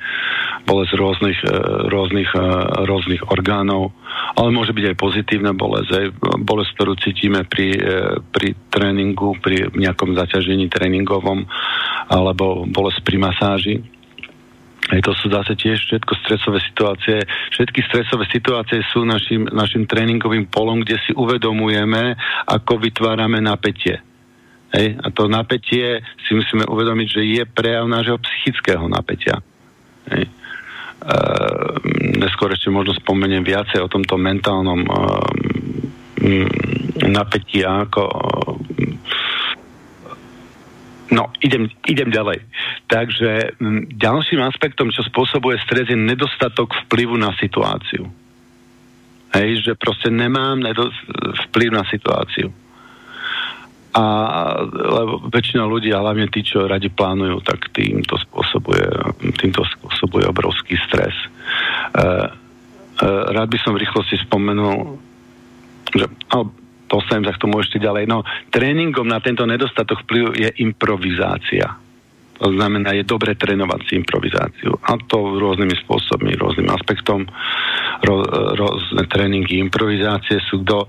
bolesť rôznych, e, rôznych, e, rôznych orgánov, ale môže byť aj pozitívna bolesť, aj bolesť, ktorú cítime pri, e, pri tréningu, pri nejakom zaťažení tréningovom, alebo bolesť pri masáži. Hej, to sú zase tiež všetko stresové situácie. Všetky stresové situácie sú našim, našim tréningovým polom, kde si uvedomujeme, ako vytvárame napätie. Hej, a to napätie si musíme uvedomiť, že je prejav nášho psychického napätia. Hej. E, neskôr ešte možno spomeniem viacej o tomto mentálnom e, napätí, ako No, idem, idem ďalej. Takže m, ďalším aspektom, čo spôsobuje stres, je nedostatok vplyvu na situáciu. Hej, že proste nemám nedo- vplyv na situáciu. A lebo väčšina ľudí, a hlavne tí, čo radi plánujú, tak tým to spôsobuje, tým to spôsobuje obrovský stres. E, e, rád by som v rýchlosti spomenul, že, ale dostanem sa k tomu ešte ďalej. No, tréningom na tento nedostatok vplyvu je improvizácia. To znamená, je dobre trénovať si improvizáciu. A to rôznymi spôsobmi, rôznym aspektom. Ro, rôzne tréningy improvizácie sú, kto,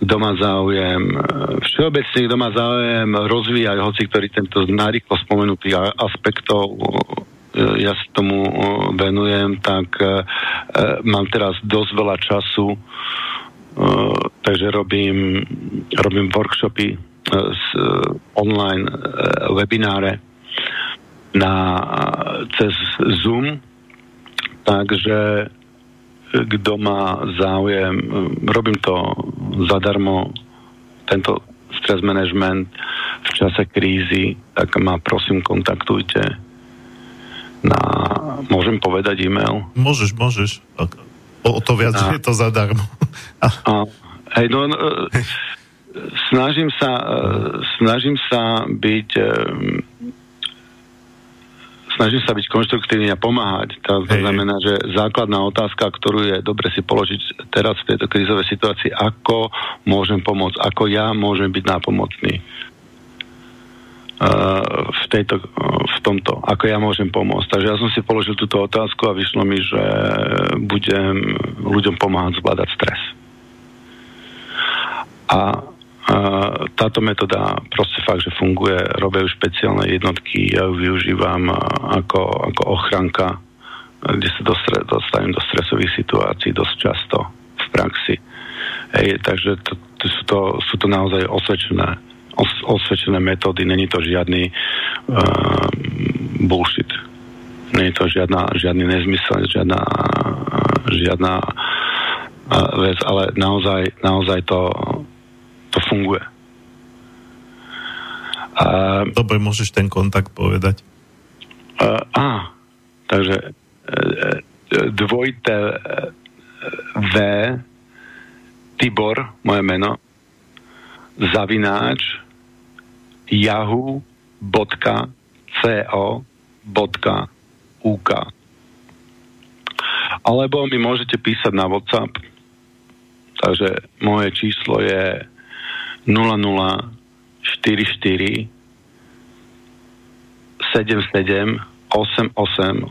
kto má záujem, všeobecne, kto má záujem rozvíjať, hoci ktorý tento narýchlo spomenutý aspektov ja sa tomu venujem, tak mám teraz dosť veľa času takže robím, robím workshopy, uh, s, uh, online uh, webináre na, cez Zoom, takže kto má záujem, robím to zadarmo, tento stres management v čase krízy, tak ma prosím kontaktujte na, môžem povedať e-mail? Môžeš, môžeš o to viac, a, že je to zadarmo. A, hej, no, no, snažím sa, e, snažím sa byť e, snažím sa byť konštruktívny a pomáhať. To hej, znamená, že základná otázka, ktorú je dobre si položiť teraz v tejto krízovej situácii, ako môžem pomôcť, ako ja môžem byť nápomocný v, tejto, v tomto, ako ja môžem pomôcť. Takže ja som si položil túto otázku a vyšlo mi, že budem ľuďom pomáhať zvládať stres. A, táto metóda proste fakt, že funguje, robia už špeciálne jednotky, ja ju využívam ako, ako ochranka, kde sa dostanem do stresových situácií dosť často v praxi. Hej, takže to, to sú, to, sú to naozaj osvedčené os- osvedčené metódy, není to žiadny uh, bullshit. Není to žiadna, žiadny nezmysel, žiadna, žiadna uh, vec, ale naozaj, naozaj to, to funguje. Uh, Dobre, môžeš ten kontakt povedať. Uh, á, takže uh, dvojte uh, V Tibor, moje meno, zavináč yahoo.co.uk Alebo mi môžete písať na WhatsApp. Takže moje číslo je 0044 77 88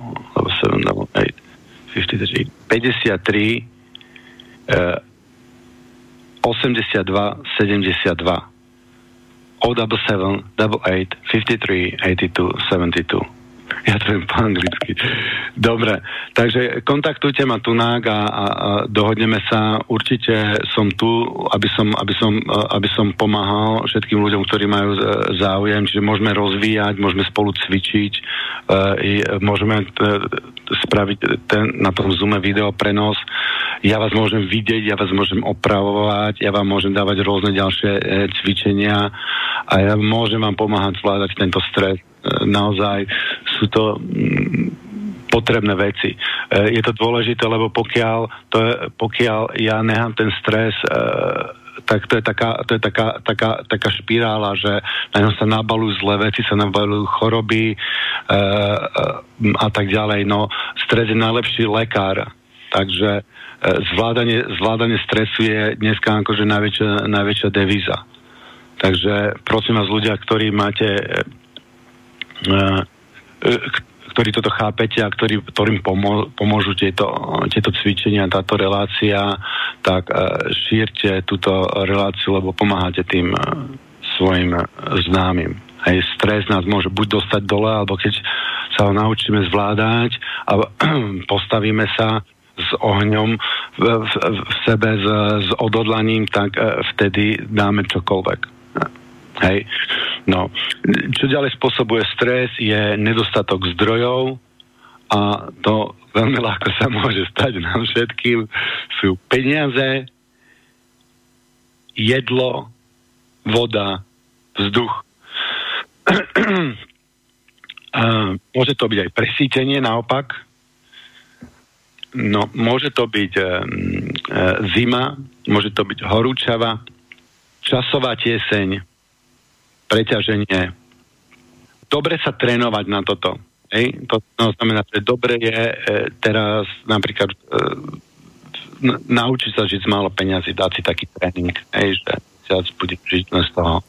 53 53 82 72 077 88 53 82 72 Ja to viem po anglicky. Dobre, takže kontaktujte ma tunák a, a, a dohodneme sa. Určite som tu, aby som, aby, som, aby som pomáhal všetkým ľuďom, ktorí majú záujem, čiže môžeme rozvíjať, môžeme spolu cvičiť, e, môžeme spraviť ten, na tom Zoome video prenos. Ja vás môžem vidieť, ja vás môžem opravovať, ja vám môžem dávať rôzne ďalšie e, cvičenia a ja môžem vám pomáhať zvládať tento stres naozaj sú to mm, potrebné veci. E, je to dôležité, lebo pokiaľ, to je, pokiaľ ja nechám ten stres e, tak to je taká, to je taká, taká, taká špirála, že na ňom sa nabalujú zlé veci, sa nabalujú choroby e, a tak ďalej. No, stres je najlepší lekár, takže e, zvládanie, zvládanie stresu je dneska akože najväčšia, najväčšia devíza. Takže prosím vás ľudia, ktorí máte ktorí toto chápete a ktorý, ktorým pomô, pomôžu tieto, tieto cvičenia, táto relácia, tak uh, šírte túto reláciu, lebo pomáhate tým svojim známym. Aj stres nás môže buď dostať dole, alebo keď sa ho naučíme zvládať a <clears throat> postavíme sa s ohňom v, v, v sebe, s, s odhodlaním, tak vtedy dáme čokoľvek. Hej. No, čo ďalej spôsobuje stres je nedostatok zdrojov a to veľmi ľahko sa môže stať nám všetkým. Sú peniaze, jedlo, voda, vzduch. <clears throat> a môže to byť aj presítenie naopak. No, môže to byť e, zima, môže to byť horúčava, časová tieseň, preťaženie. Dobre sa trénovať na toto. Hej? To no, znamená, že dobre je e, teraz napríklad e, naučiť sa žiť z málo peňazí, dať si taký tréning, hej, že sa bude žiť z toho.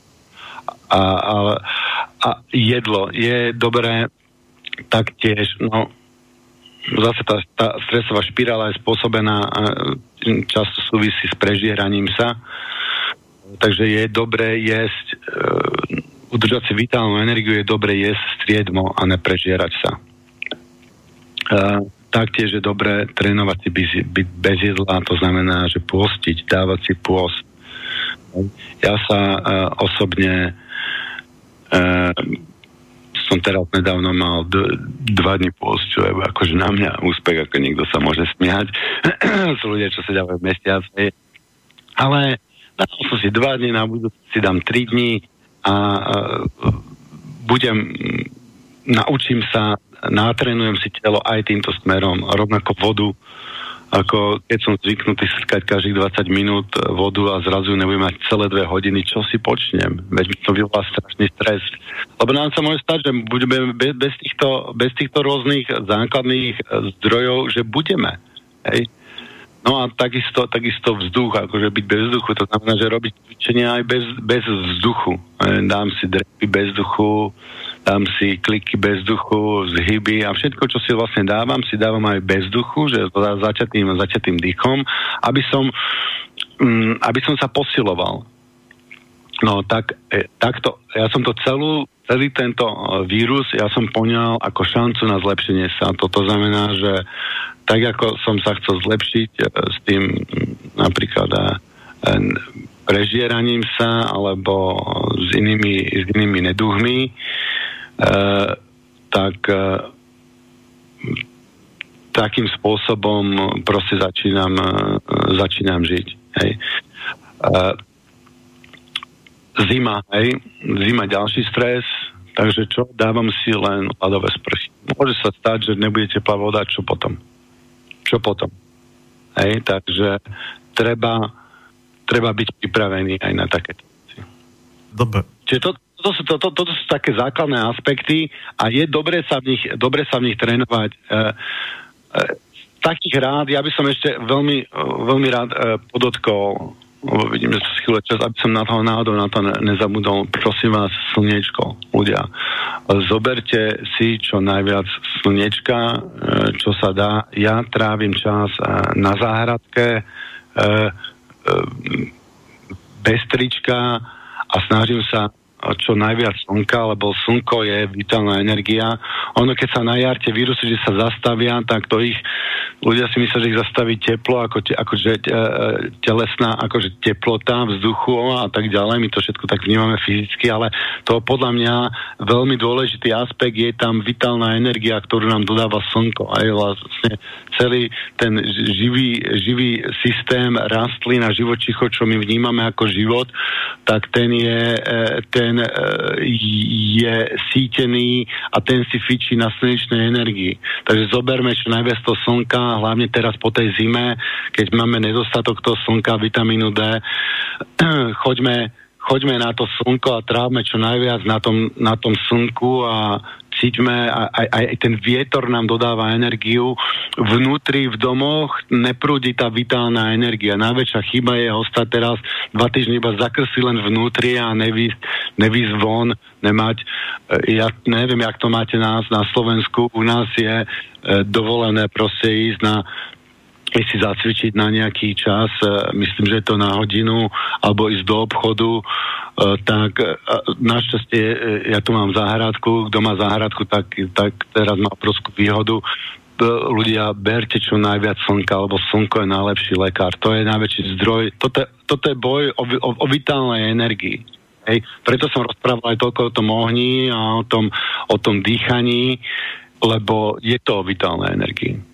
A, a, a jedlo je dobré taktiež, no zase tá, tá stresová špirála je spôsobená často súvisí s prežieraním sa takže je dobré jesť, e, udržať si vitálnu energiu, je dobré jesť striedmo a neprežierať sa. E, taktiež je dobré trénovať si bez, bez jedla, to znamená, že pôstiť, dávať si pôst. Ja sa e, osobne e, som teraz nedávno mal d- dva dny pôst, čo je akože na mňa úspech, ako niekto sa môže smiať. <clears throat> Sú ľudia, čo sa dávajú mesiace. Ale Dal som si dva dní, na budúci si dám tri dní a uh, budem, naučím sa, natrenujem si telo aj týmto smerom, rovnako vodu, ako keď som zvyknutý srkať každých 20 minút vodu a zrazu nebudem mať celé dve hodiny, čo si počnem? Veď mi to vyvolá strašný stres. Lebo nám sa môže stať, že budeme bez, bez, týchto, bez týchto rôznych základných zdrojov, že budeme. Hej? No a takisto, takisto vzduch, akože byť bez vzduchu, to znamená, že robiť cvičenia aj bez, bez vzduchu. E, dám si drepy bez vzduchu, dám si kliky bez vzduchu, zhyby a všetko, čo si vlastne dávam, si dávam aj bez vzduchu, že začatým, začatým dýchom, aby som, um, aby som sa posiloval. No tak, e, takto, ja som to celú, celý tento e, vírus, ja som poňal ako šancu na zlepšenie sa. Toto znamená, že tak ako som sa chcel zlepšiť e, s tým napríklad e, prežieraním sa alebo s inými, s inými neduhmi, e, tak e, takým spôsobom proste začínam, e, začínam žiť. Hej. E, zima, hej, zima ďalší stres, takže čo, dávam si len ľadové sprchy. Môže sa stať, že nebude teplá voda, čo potom? čo potom. Hej, takže treba, treba byť pripravený aj na také veci. Dobre. Čiže to, to, sú, to, to, to sú také základné aspekty a je dobre sa v nich, dobre sa v nich trénovať. E, e, takých rád, ja by som ešte veľmi, veľmi rád e, podotkol lebo vidím, že chvíľa čas, aby som na toho náhodou na to nezabudol. Prosím vás, slniečko, ľudia. Zoberte si čo najviac slniečka, e, čo sa dá. Ja trávim čas e, na záhradke, e, bez trička a snažím sa čo najviac slnka, lebo slnko je vitálna energia. Ono, keď sa na jarte vírusy, že sa zastavia, tak to ich, ľudia si myslia, že ich zastaví teplo, ako, te, akože e, telesná, akože teplota vzduchu a tak ďalej. My to všetko tak vnímame fyzicky, ale to podľa mňa veľmi dôležitý aspekt je tam vitálna energia, ktorú nám dodáva slnko. Aj vlastne celý ten živý, živý systém rastlín a živočichov, čo my vnímame ako život, tak ten je, e, ten e, je sítený a ten si fičí na slnečnej energii. Takže zoberme čo najviac to slnka, hlavne teraz po tej zime, keď máme nedostatok toho slnka, vitamínu D, <clears throat> choďme choďme na to slnko a trávme čo najviac na tom, na tom slnku a cíťme, aj, aj ten vietor nám dodáva energiu. Vnútri v domoch neprúdi tá vitálna energia. Najväčšia chyba je ostať teraz dva týždne iba zakrsi len vnútri a nevýsť, nevýsť von, nemať, e, ja neviem, jak to máte nás na Slovensku, u nás je e, dovolené proste ísť na si zacvičiť na nejaký čas, e, myslím, že je to na hodinu, alebo ísť do obchodu, e, tak e, našťastie ja tu mám záhradku, kto má záhradku, tak, tak teraz má obrovskú výhodu. Ľudia, berte čo najviac slnka, lebo slnko je najlepší lekár. To je najväčší zdroj. Toto, toto je boj o, o, o vitálnej energii. Hej. Preto som rozprával aj toľko o tom ohni a o tom, o tom dýchaní, lebo je to o vitálnej energii.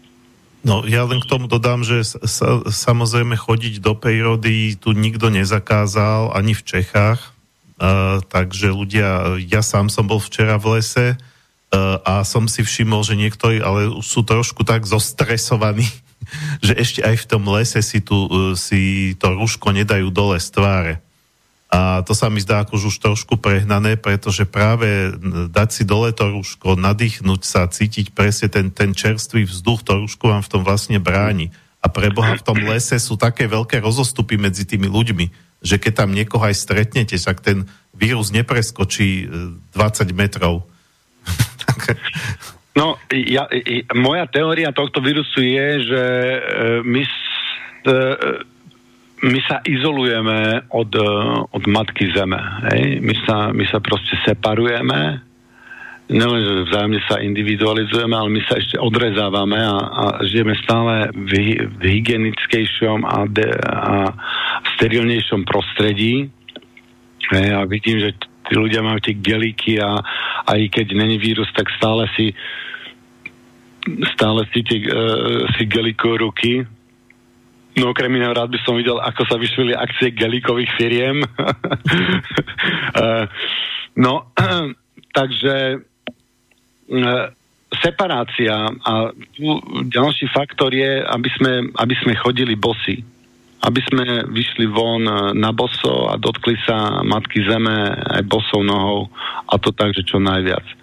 No ja len k tomu dodám, že sa, samozrejme chodiť do prírody tu nikto nezakázal, ani v Čechách. Uh, takže ľudia, ja sám som bol včera v lese uh, a som si všimol, že niektorí ale sú trošku tak zostresovaní, <laughs> že ešte aj v tom lese si, tu, uh, si to rúško nedajú dole z tváre. A to sa mi zdá ako už trošku prehnané, pretože práve dať si dole to rúško, nadýchnuť sa, cítiť presne ten, ten čerstvý vzduch, to rúško vám v tom vlastne bráni. A pre Boha v tom lese sú také veľké rozostupy medzi tými ľuďmi, že keď tam niekoho aj stretnete, tak ten vírus nepreskočí 20 e, metrov. <laughs> no, ja, moja teória tohto vírusu je, že e, my e, my sa izolujeme od, eh, od matky zeme. Hej? My, sa, my sa proste separujeme, nielen, že vzájomne sa individualizujeme, ale my sa ešte odrezávame a, a žijeme stále v, v hygienickejšom a, de, a sterilnejšom prostredí. Hej? A vidím, že tí ľudia majú tie geliky a aj keď není vírus, tak stále si stále si, tie, uh, si gelikujú ruky, No okrem iného rád by som videl, ako sa vyšvili akcie gelikových firiem. <laughs> Eh, no, <clears throat> takže eh, separácia a ďalší faktor je, aby sme, aby sme chodili bosy. Aby sme vyšli von na boso a dotkli sa matky zeme aj bosou nohou a to tak, že čo najviac.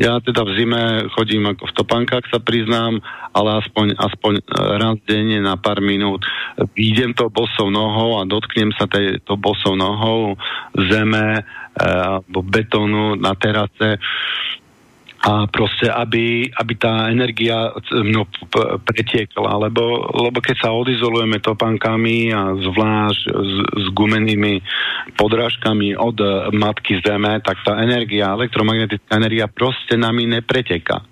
Ja teda v zime chodím ako v topankách, sa priznám, ale aspoň, aspoň e, raz denne na pár minút. Výjdem to bosou nohou a dotknem sa tej, to bosou nohou zeme e, alebo betónu na terase a proste, aby, aby tá energia no, pretiekla, lebo, lebo keď sa odizolujeme topankami a zvlášť s, s gumenými podrážkami od matky Zeme, tak tá energia, elektromagnetická energia proste nami nepreteká.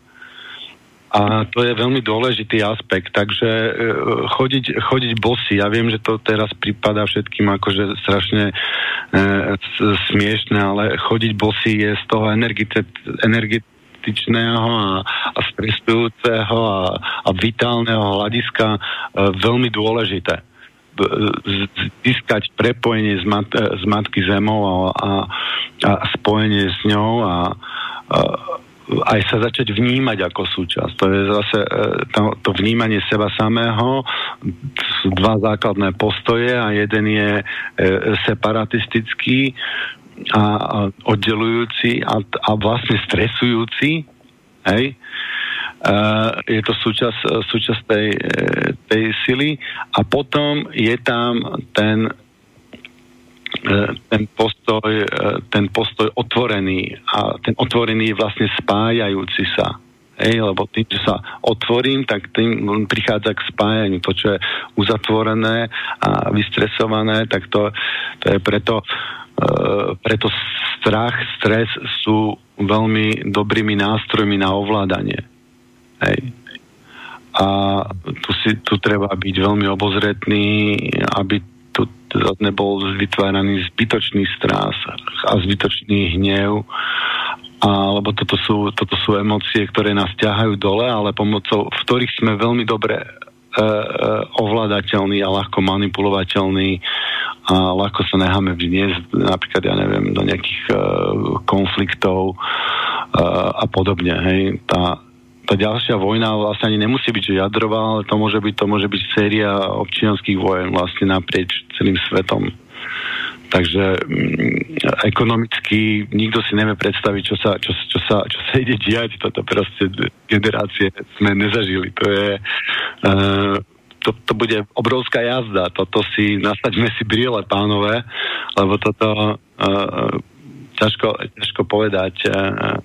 A to je veľmi dôležitý aspekt, takže e, chodiť, chodiť bosy, ja viem, že to teraz prípada všetkým akože strašne e, smiešne, ale chodiť bosy je z toho energetického styčného a, a stresujúceho a, a vitálneho hľadiska e, veľmi dôležité získať prepojenie s, mat, s Matky Zemou a, a, a spojenie s ňou a, a aj sa začať vnímať ako súčasť. To je zase e, to, to vnímanie seba samého, sú dva základné postoje a jeden je e, separatistický, a, a oddelujúci a, a vlastne stresujúci, hej, Uh, je to súčasť, súčasť tej, e, tej sily a potom je tam ten e, ten postoj, e, ten postoj otvorený a ten otvorený je vlastne spájajúci sa. Hej, lebo tým, že sa otvorím, tak tým prichádza k spájaniu. To, čo je uzatvorené a vystresované, tak to, to je preto preto strach, stres sú veľmi dobrými nástrojmi na ovládanie. Hej. A tu, si, tu treba byť veľmi obozretný, aby tu nebol vytváraný zbytočný strás a zbytočný hnev, a, lebo toto sú, toto sú emócie, ktoré nás ťahajú dole, ale pomocou, v ktorých sme veľmi dobre E, e, ovládateľný a ľahko manipulovateľný a ľahko sa necháme vniesť napríklad, ja neviem, do nejakých uh, konfliktov uh, a podobne. Hej. Tá, tá ďalšia vojna vlastne ani nemusí byť jadrová, ale to môže byť, to môže byť séria občianských vojen vlastne naprieč celým svetom. Takže mm, ekonomicky nikto si nevie predstaviť, čo sa, čo, čo sa, čo sa ide diať. Toto proste generácie sme nezažili. To je... Uh, to, to bude obrovská jazda. Toto si, nasaďme si brýle, pánové, lebo toto uh, ťažko, ťažko povedať, uh,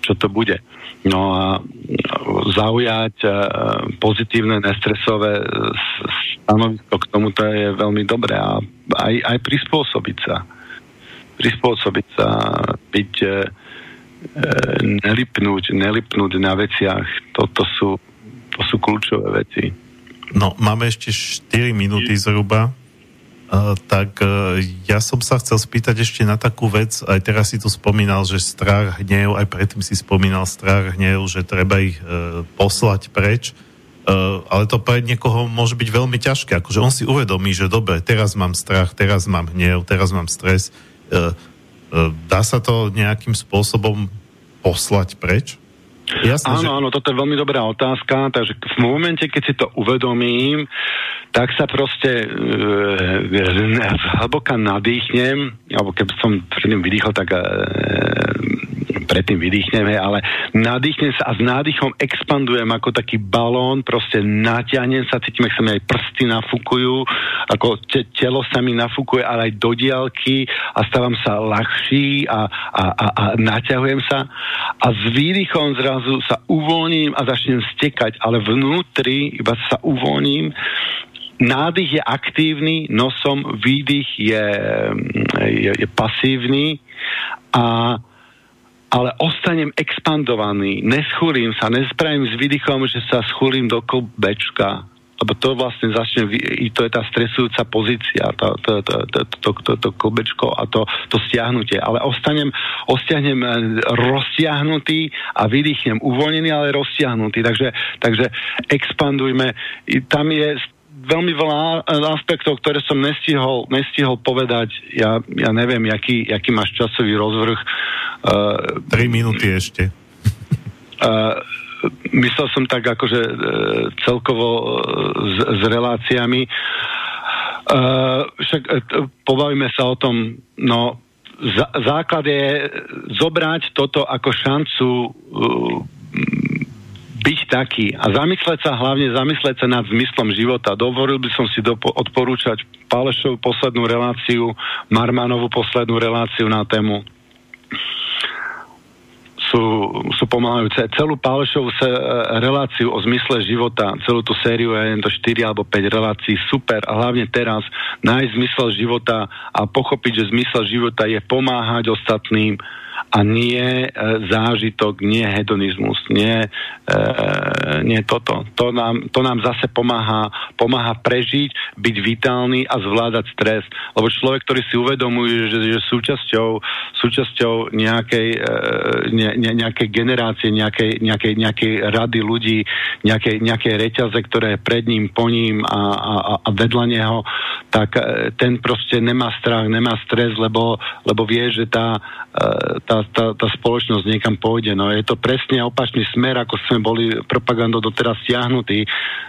čo to bude. No a zaujať uh, pozitívne, nestresové stanovisko k tomuto je veľmi dobré a aj, aj prispôsobiť sa. Prispôsobiť sa, byť e, e, nelipnúť, nelipnúť na veciach. Toto sú, to sú kľúčové veci. No, máme ešte 4 minúty zhruba. Tak uh, ja som sa chcel spýtať ešte na takú vec, aj teraz si tu spomínal, že strach, hnev, aj predtým si spomínal strach, hnev, že treba ich uh, poslať preč. Uh, ale to pre niekoho môže byť veľmi ťažké. Akože on si uvedomí, že dobre, teraz mám strach, teraz mám hnev, teraz mám stres. Dá sa to nejakým spôsobom poslať preč? Jasne, áno, že... áno, toto je veľmi dobrá otázka, takže v momente, keď si to uvedomím, tak sa proste e, hlboka nadýchnem, alebo keby som predtým vydýchol, tak e, predtým vydýchneme, ale nadýchnem sa a s nádychom expandujem ako taký balón, proste natiahnem sa, cítim, ak sa mi aj prsty nafúkujú, ako te, telo sa mi nafúkuje, ale aj do diálky a stávam sa ľahší a, a, a, a naťahujem sa. A s výdychom zrazu sa uvoľním a začnem stekať, ale vnútri iba sa uvoľním. Nádych je aktívny, nosom výdych je, je, je pasívny a ale ostanem expandovaný, neschulím sa, nespravím s výdychom, že sa schulím do kolbečka, lebo to vlastne začne, to je tá stresujúca pozícia, to, to, to, to, to, to, to kolbečko a to, to stiahnutie. Ale ostanem, ostiahnem e, roztiahnutý a vydýchnem uvoľnený, ale roztiahnutý. Takže, takže expandujme. Tam je veľmi veľa aspektov, ktoré som nestihol, nestihol povedať. Ja, ja neviem, jaký, jaký máš časový rozvrh. Uh, minúty ešte. Uh, myslel som tak akože uh, celkovo uh, s, s reláciami. Uh, však uh, pobavíme sa o tom, no základ je zobrať toto ako šancu uh, byť taký a zamysleť sa, hlavne zamysleť sa nad zmyslom života. Dovolil by som si dopo- odporúčať Pálešovú poslednú reláciu, Marmanovú poslednú reláciu na tému sú, sú pomáhajúce. Celú Pálešovú se, reláciu o zmysle života, celú tú sériu je to 4 alebo 5 relácií, super. A hlavne teraz nájsť zmysel života a pochopiť, že zmysel života je pomáhať ostatným, a nie e, zážitok, nie hedonizmus, nie, e, nie toto. To nám, to nám zase pomáha, pomáha prežiť, byť vitálny a zvládať stres. Lebo človek, ktorý si uvedomuje, že, že súčasťou, súčasťou nejakej, e, ne, ne, nejakej generácie, nejakej, nejakej, nejakej rady ľudí, nejakej, nejakej reťaze, ktoré je pred ním, po ním a, a, a vedľa neho, tak e, ten proste nemá strach, nemá stres, lebo, lebo vie, že tá, e, tá tá, tá spoločnosť niekam pôjde. No je to presne opačný smer, ako sme boli propagandou doteraz stiahnutí.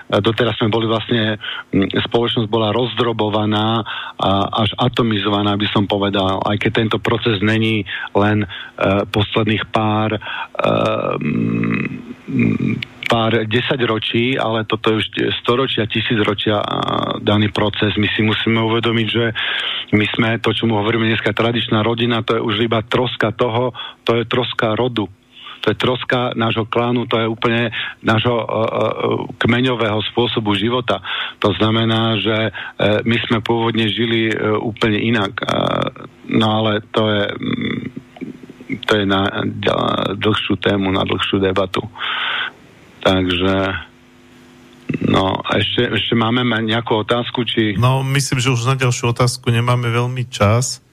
Doteraz sme boli vlastne, spoločnosť bola rozdrobovaná a až atomizovaná, by som povedal, aj keď tento proces není len uh, posledných pár uh, pár desaťročí, ale toto je už storočia, tisícročia daný proces. My si musíme uvedomiť, že my sme, to čo mu hovoríme dneska, tradičná rodina, to je už iba troska toho, to je troska rodu. to je troska nášho klánu, to je úplne nášho uh, uh, kmeňového spôsobu života. To znamená, že uh, my sme pôvodne žili uh, úplne inak. Uh, no ale to je um, to je na dlhšiu tému, na dlhšiu debatu. Takže No a ešte, ešte máme nejakú otázku, či... No, myslím, že už na ďalšiu otázku nemáme veľmi čas.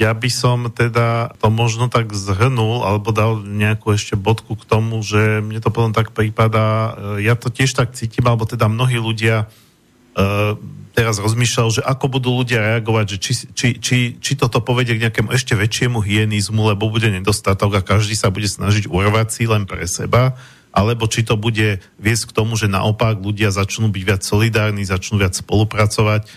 Ja by som teda to možno tak zhrnul, alebo dal nejakú ešte bodku k tomu, že mne to potom tak prípada, e, ja to tiež tak cítim, alebo teda mnohí ľudia uh, teraz rozmýšľal, že ako budú ľudia reagovať, že či, či, či, či toto povedie k nejakému ešte väčšiemu hyenizmu, lebo bude nedostatok a každý sa bude snažiť urvať si len pre seba alebo či to bude viesť k tomu, že naopak ľudia začnú byť viac solidárni, začnú viac spolupracovať.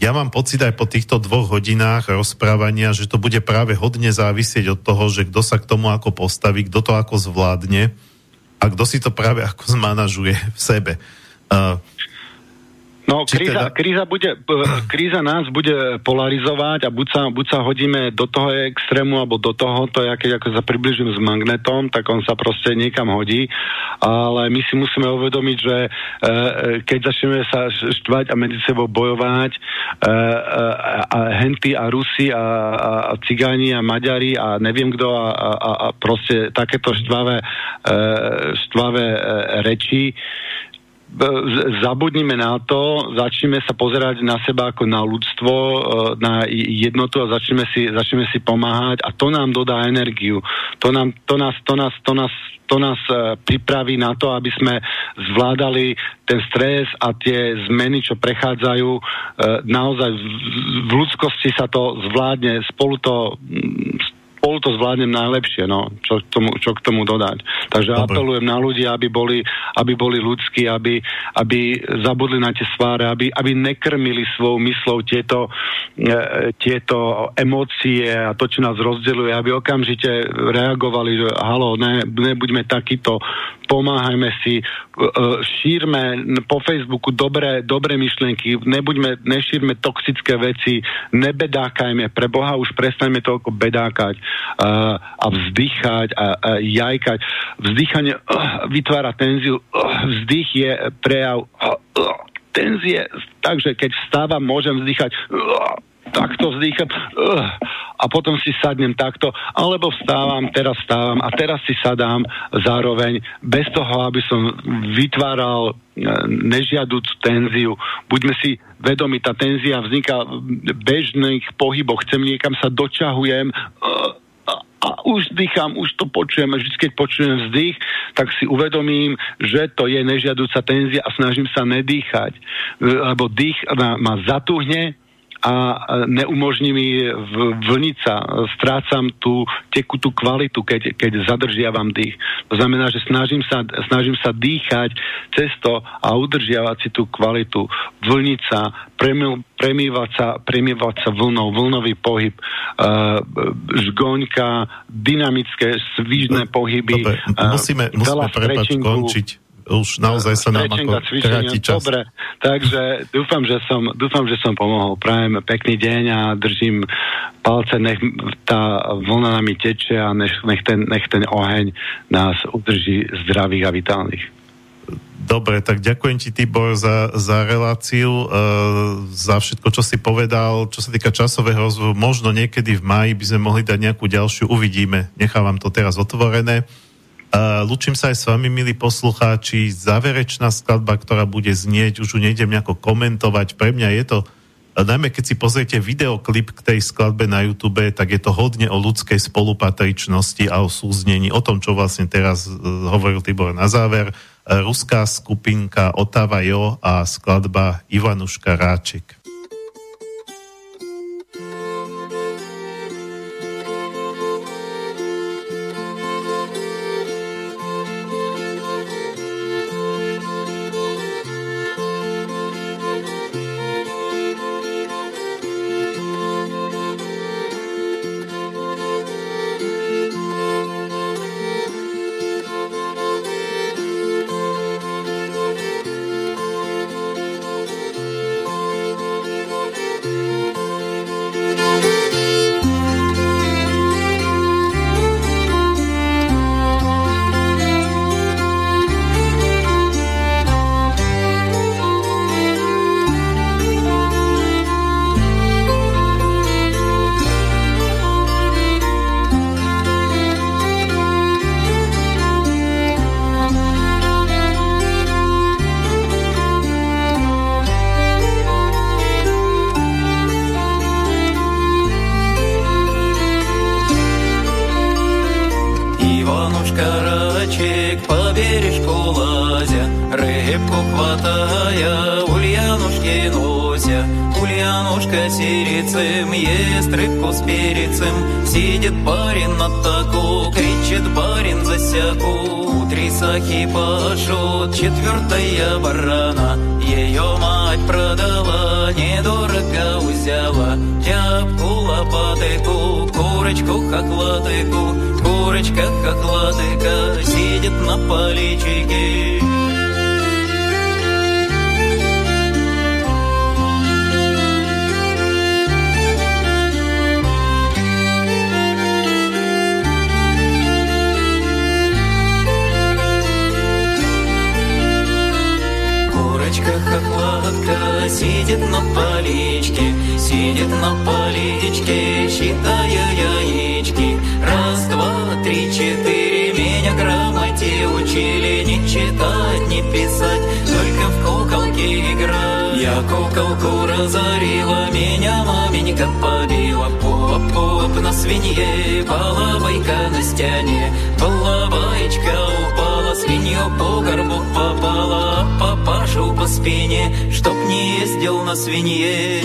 Ja mám pocit aj po týchto dvoch hodinách rozprávania, že to bude práve hodne závisieť od toho, že kto sa k tomu ako postaví, kto to ako zvládne a kto si to práve ako zmanažuje v sebe. Uh, No, kríza, teda... kríza, bude, <clears throat> kríza nás bude polarizovať a buď sa, buď sa hodíme do toho extrému, alebo do toho, to je, keď ako sa približím s magnetom, tak on sa proste niekam hodí, ale my si musíme uvedomiť, že e, e keď začneme sa štvať a medzi sebou bojovať e, e, a henty a Rusi a, a, a cigáni a Maďari a neviem kto a, a, a proste takéto štvavé, e, štvavé e, reči, zabudnime na to, začneme sa pozerať na seba ako na ľudstvo, e, na jednotu a začneme si, začneme si pomáhať a to nám dodá energiu. To, nám, to, nás, to, nás, to, nás, to nás e, pripraví na to, aby sme zvládali ten stres a tie zmeny, čo prechádzajú. E, naozaj v ľudskosti sa to zvládne, spolu to spolu to zvládnem najlepšie, no, čo, k tomu, čo k tomu dodať. Takže Dobre. apelujem na ľudí, aby boli, aby boli ľudskí, aby, aby zabudli na tie sváre, aby, aby nekrmili svojou myslou tieto, e, tieto emócie a to, čo nás rozdeluje, aby okamžite reagovali, že halo, ne, nebuďme takýto, pomáhajme si, e, šírme po Facebooku dobré, dobré myšlienky, nebuďme, nešírme toxické veci, nebedákajme, pre Boha už prestaňme toľko bedákať a vzdychať a, a jajkať. Vzdychanie uh, <clears throat> vytvára tenziu, uh, <clears throat> vzdych je prejav uh, <clears throat> uh, tenzie, takže keď vstávam, môžem vzdychať uh, takto vzdýcham uh, a potom si sadnem takto, alebo vstávam, teraz vstávam a teraz si sadám zároveň bez toho, aby som vytváral nežiadúcu tenziu. Buďme si vedomi, tá tenzia vzniká v bežných pohyboch. Chcem niekam sa dočahujem, uh, a už dýcham, už to počujem vždy, keď počujem vzdych, tak si uvedomím, že to je nežiaduca tenzia a snažím sa nedýchať, lebo dých ma zatuhne a neumožní mi vlniť sa. Strácam tú tekutú kvalitu, keď, keď zadržiavam dých. To znamená, že snažím sa, snažím sa dýchať cez to a udržiavať si tú kvalitu. Vlniť sa, premievať sa, premievať sa vlnou, vlnový pohyb, uh, žgoňka, dynamické, svížne pohyby. Dobre, musíme, musíme prepať končiť už naozaj sa nám ako kráti čas. Dobre, takže dúfam že, som, dúfam, že som pomohol. Prajem pekný deň a držím palce, nech tá vlna nami teče a nech, nech, ten, nech ten oheň nás udrží zdravých a vitálnych. Dobre, tak ďakujem ti, Tibor, za, za reláciu, e, za všetko, čo si povedal. Čo sa týka časového rozvoju, možno niekedy v maji by sme mohli dať nejakú ďalšiu, uvidíme. Nechávam to teraz otvorené. Uh, Lučím sa aj s vami, milí poslucháči. Záverečná skladba, ktorá bude znieť, už ju nejdem nejako komentovať. Pre mňa je to, najmä keď si pozriete videoklip k tej skladbe na YouTube, tak je to hodne o ľudskej spolupatričnosti a o súznení, o tom, čo vlastne teraz uh, hovoril Tibor na záver. Uh, ruská skupinka Otava Jo a skladba Ivanuška Ráček. Карачек по бережку лазя, рыбку хватая, ульянушки нося. Ульянушка сирицем ест рыбку с перецем, сидит барин на таку, кричит барин за сяку. Три сахи пашут, четвертая барана, ее мать продала, недорого взяла, тяпку лопатыку, курочку хохлатыку, курочка хохлатыка сидит на поличике. Курочка хохлатка сидит на поличке, сидит на поличке, считая яички. Раз, два, три, четыре, меня грамоте учили не читать, не писать, только в куколки играть. Я куколку разорила, меня маменька побила, поп-поп на свинье, балабайка на стене, балабайка упала, свинью по горбу попала, а папашу по спине, чтоб не ездил на свинье.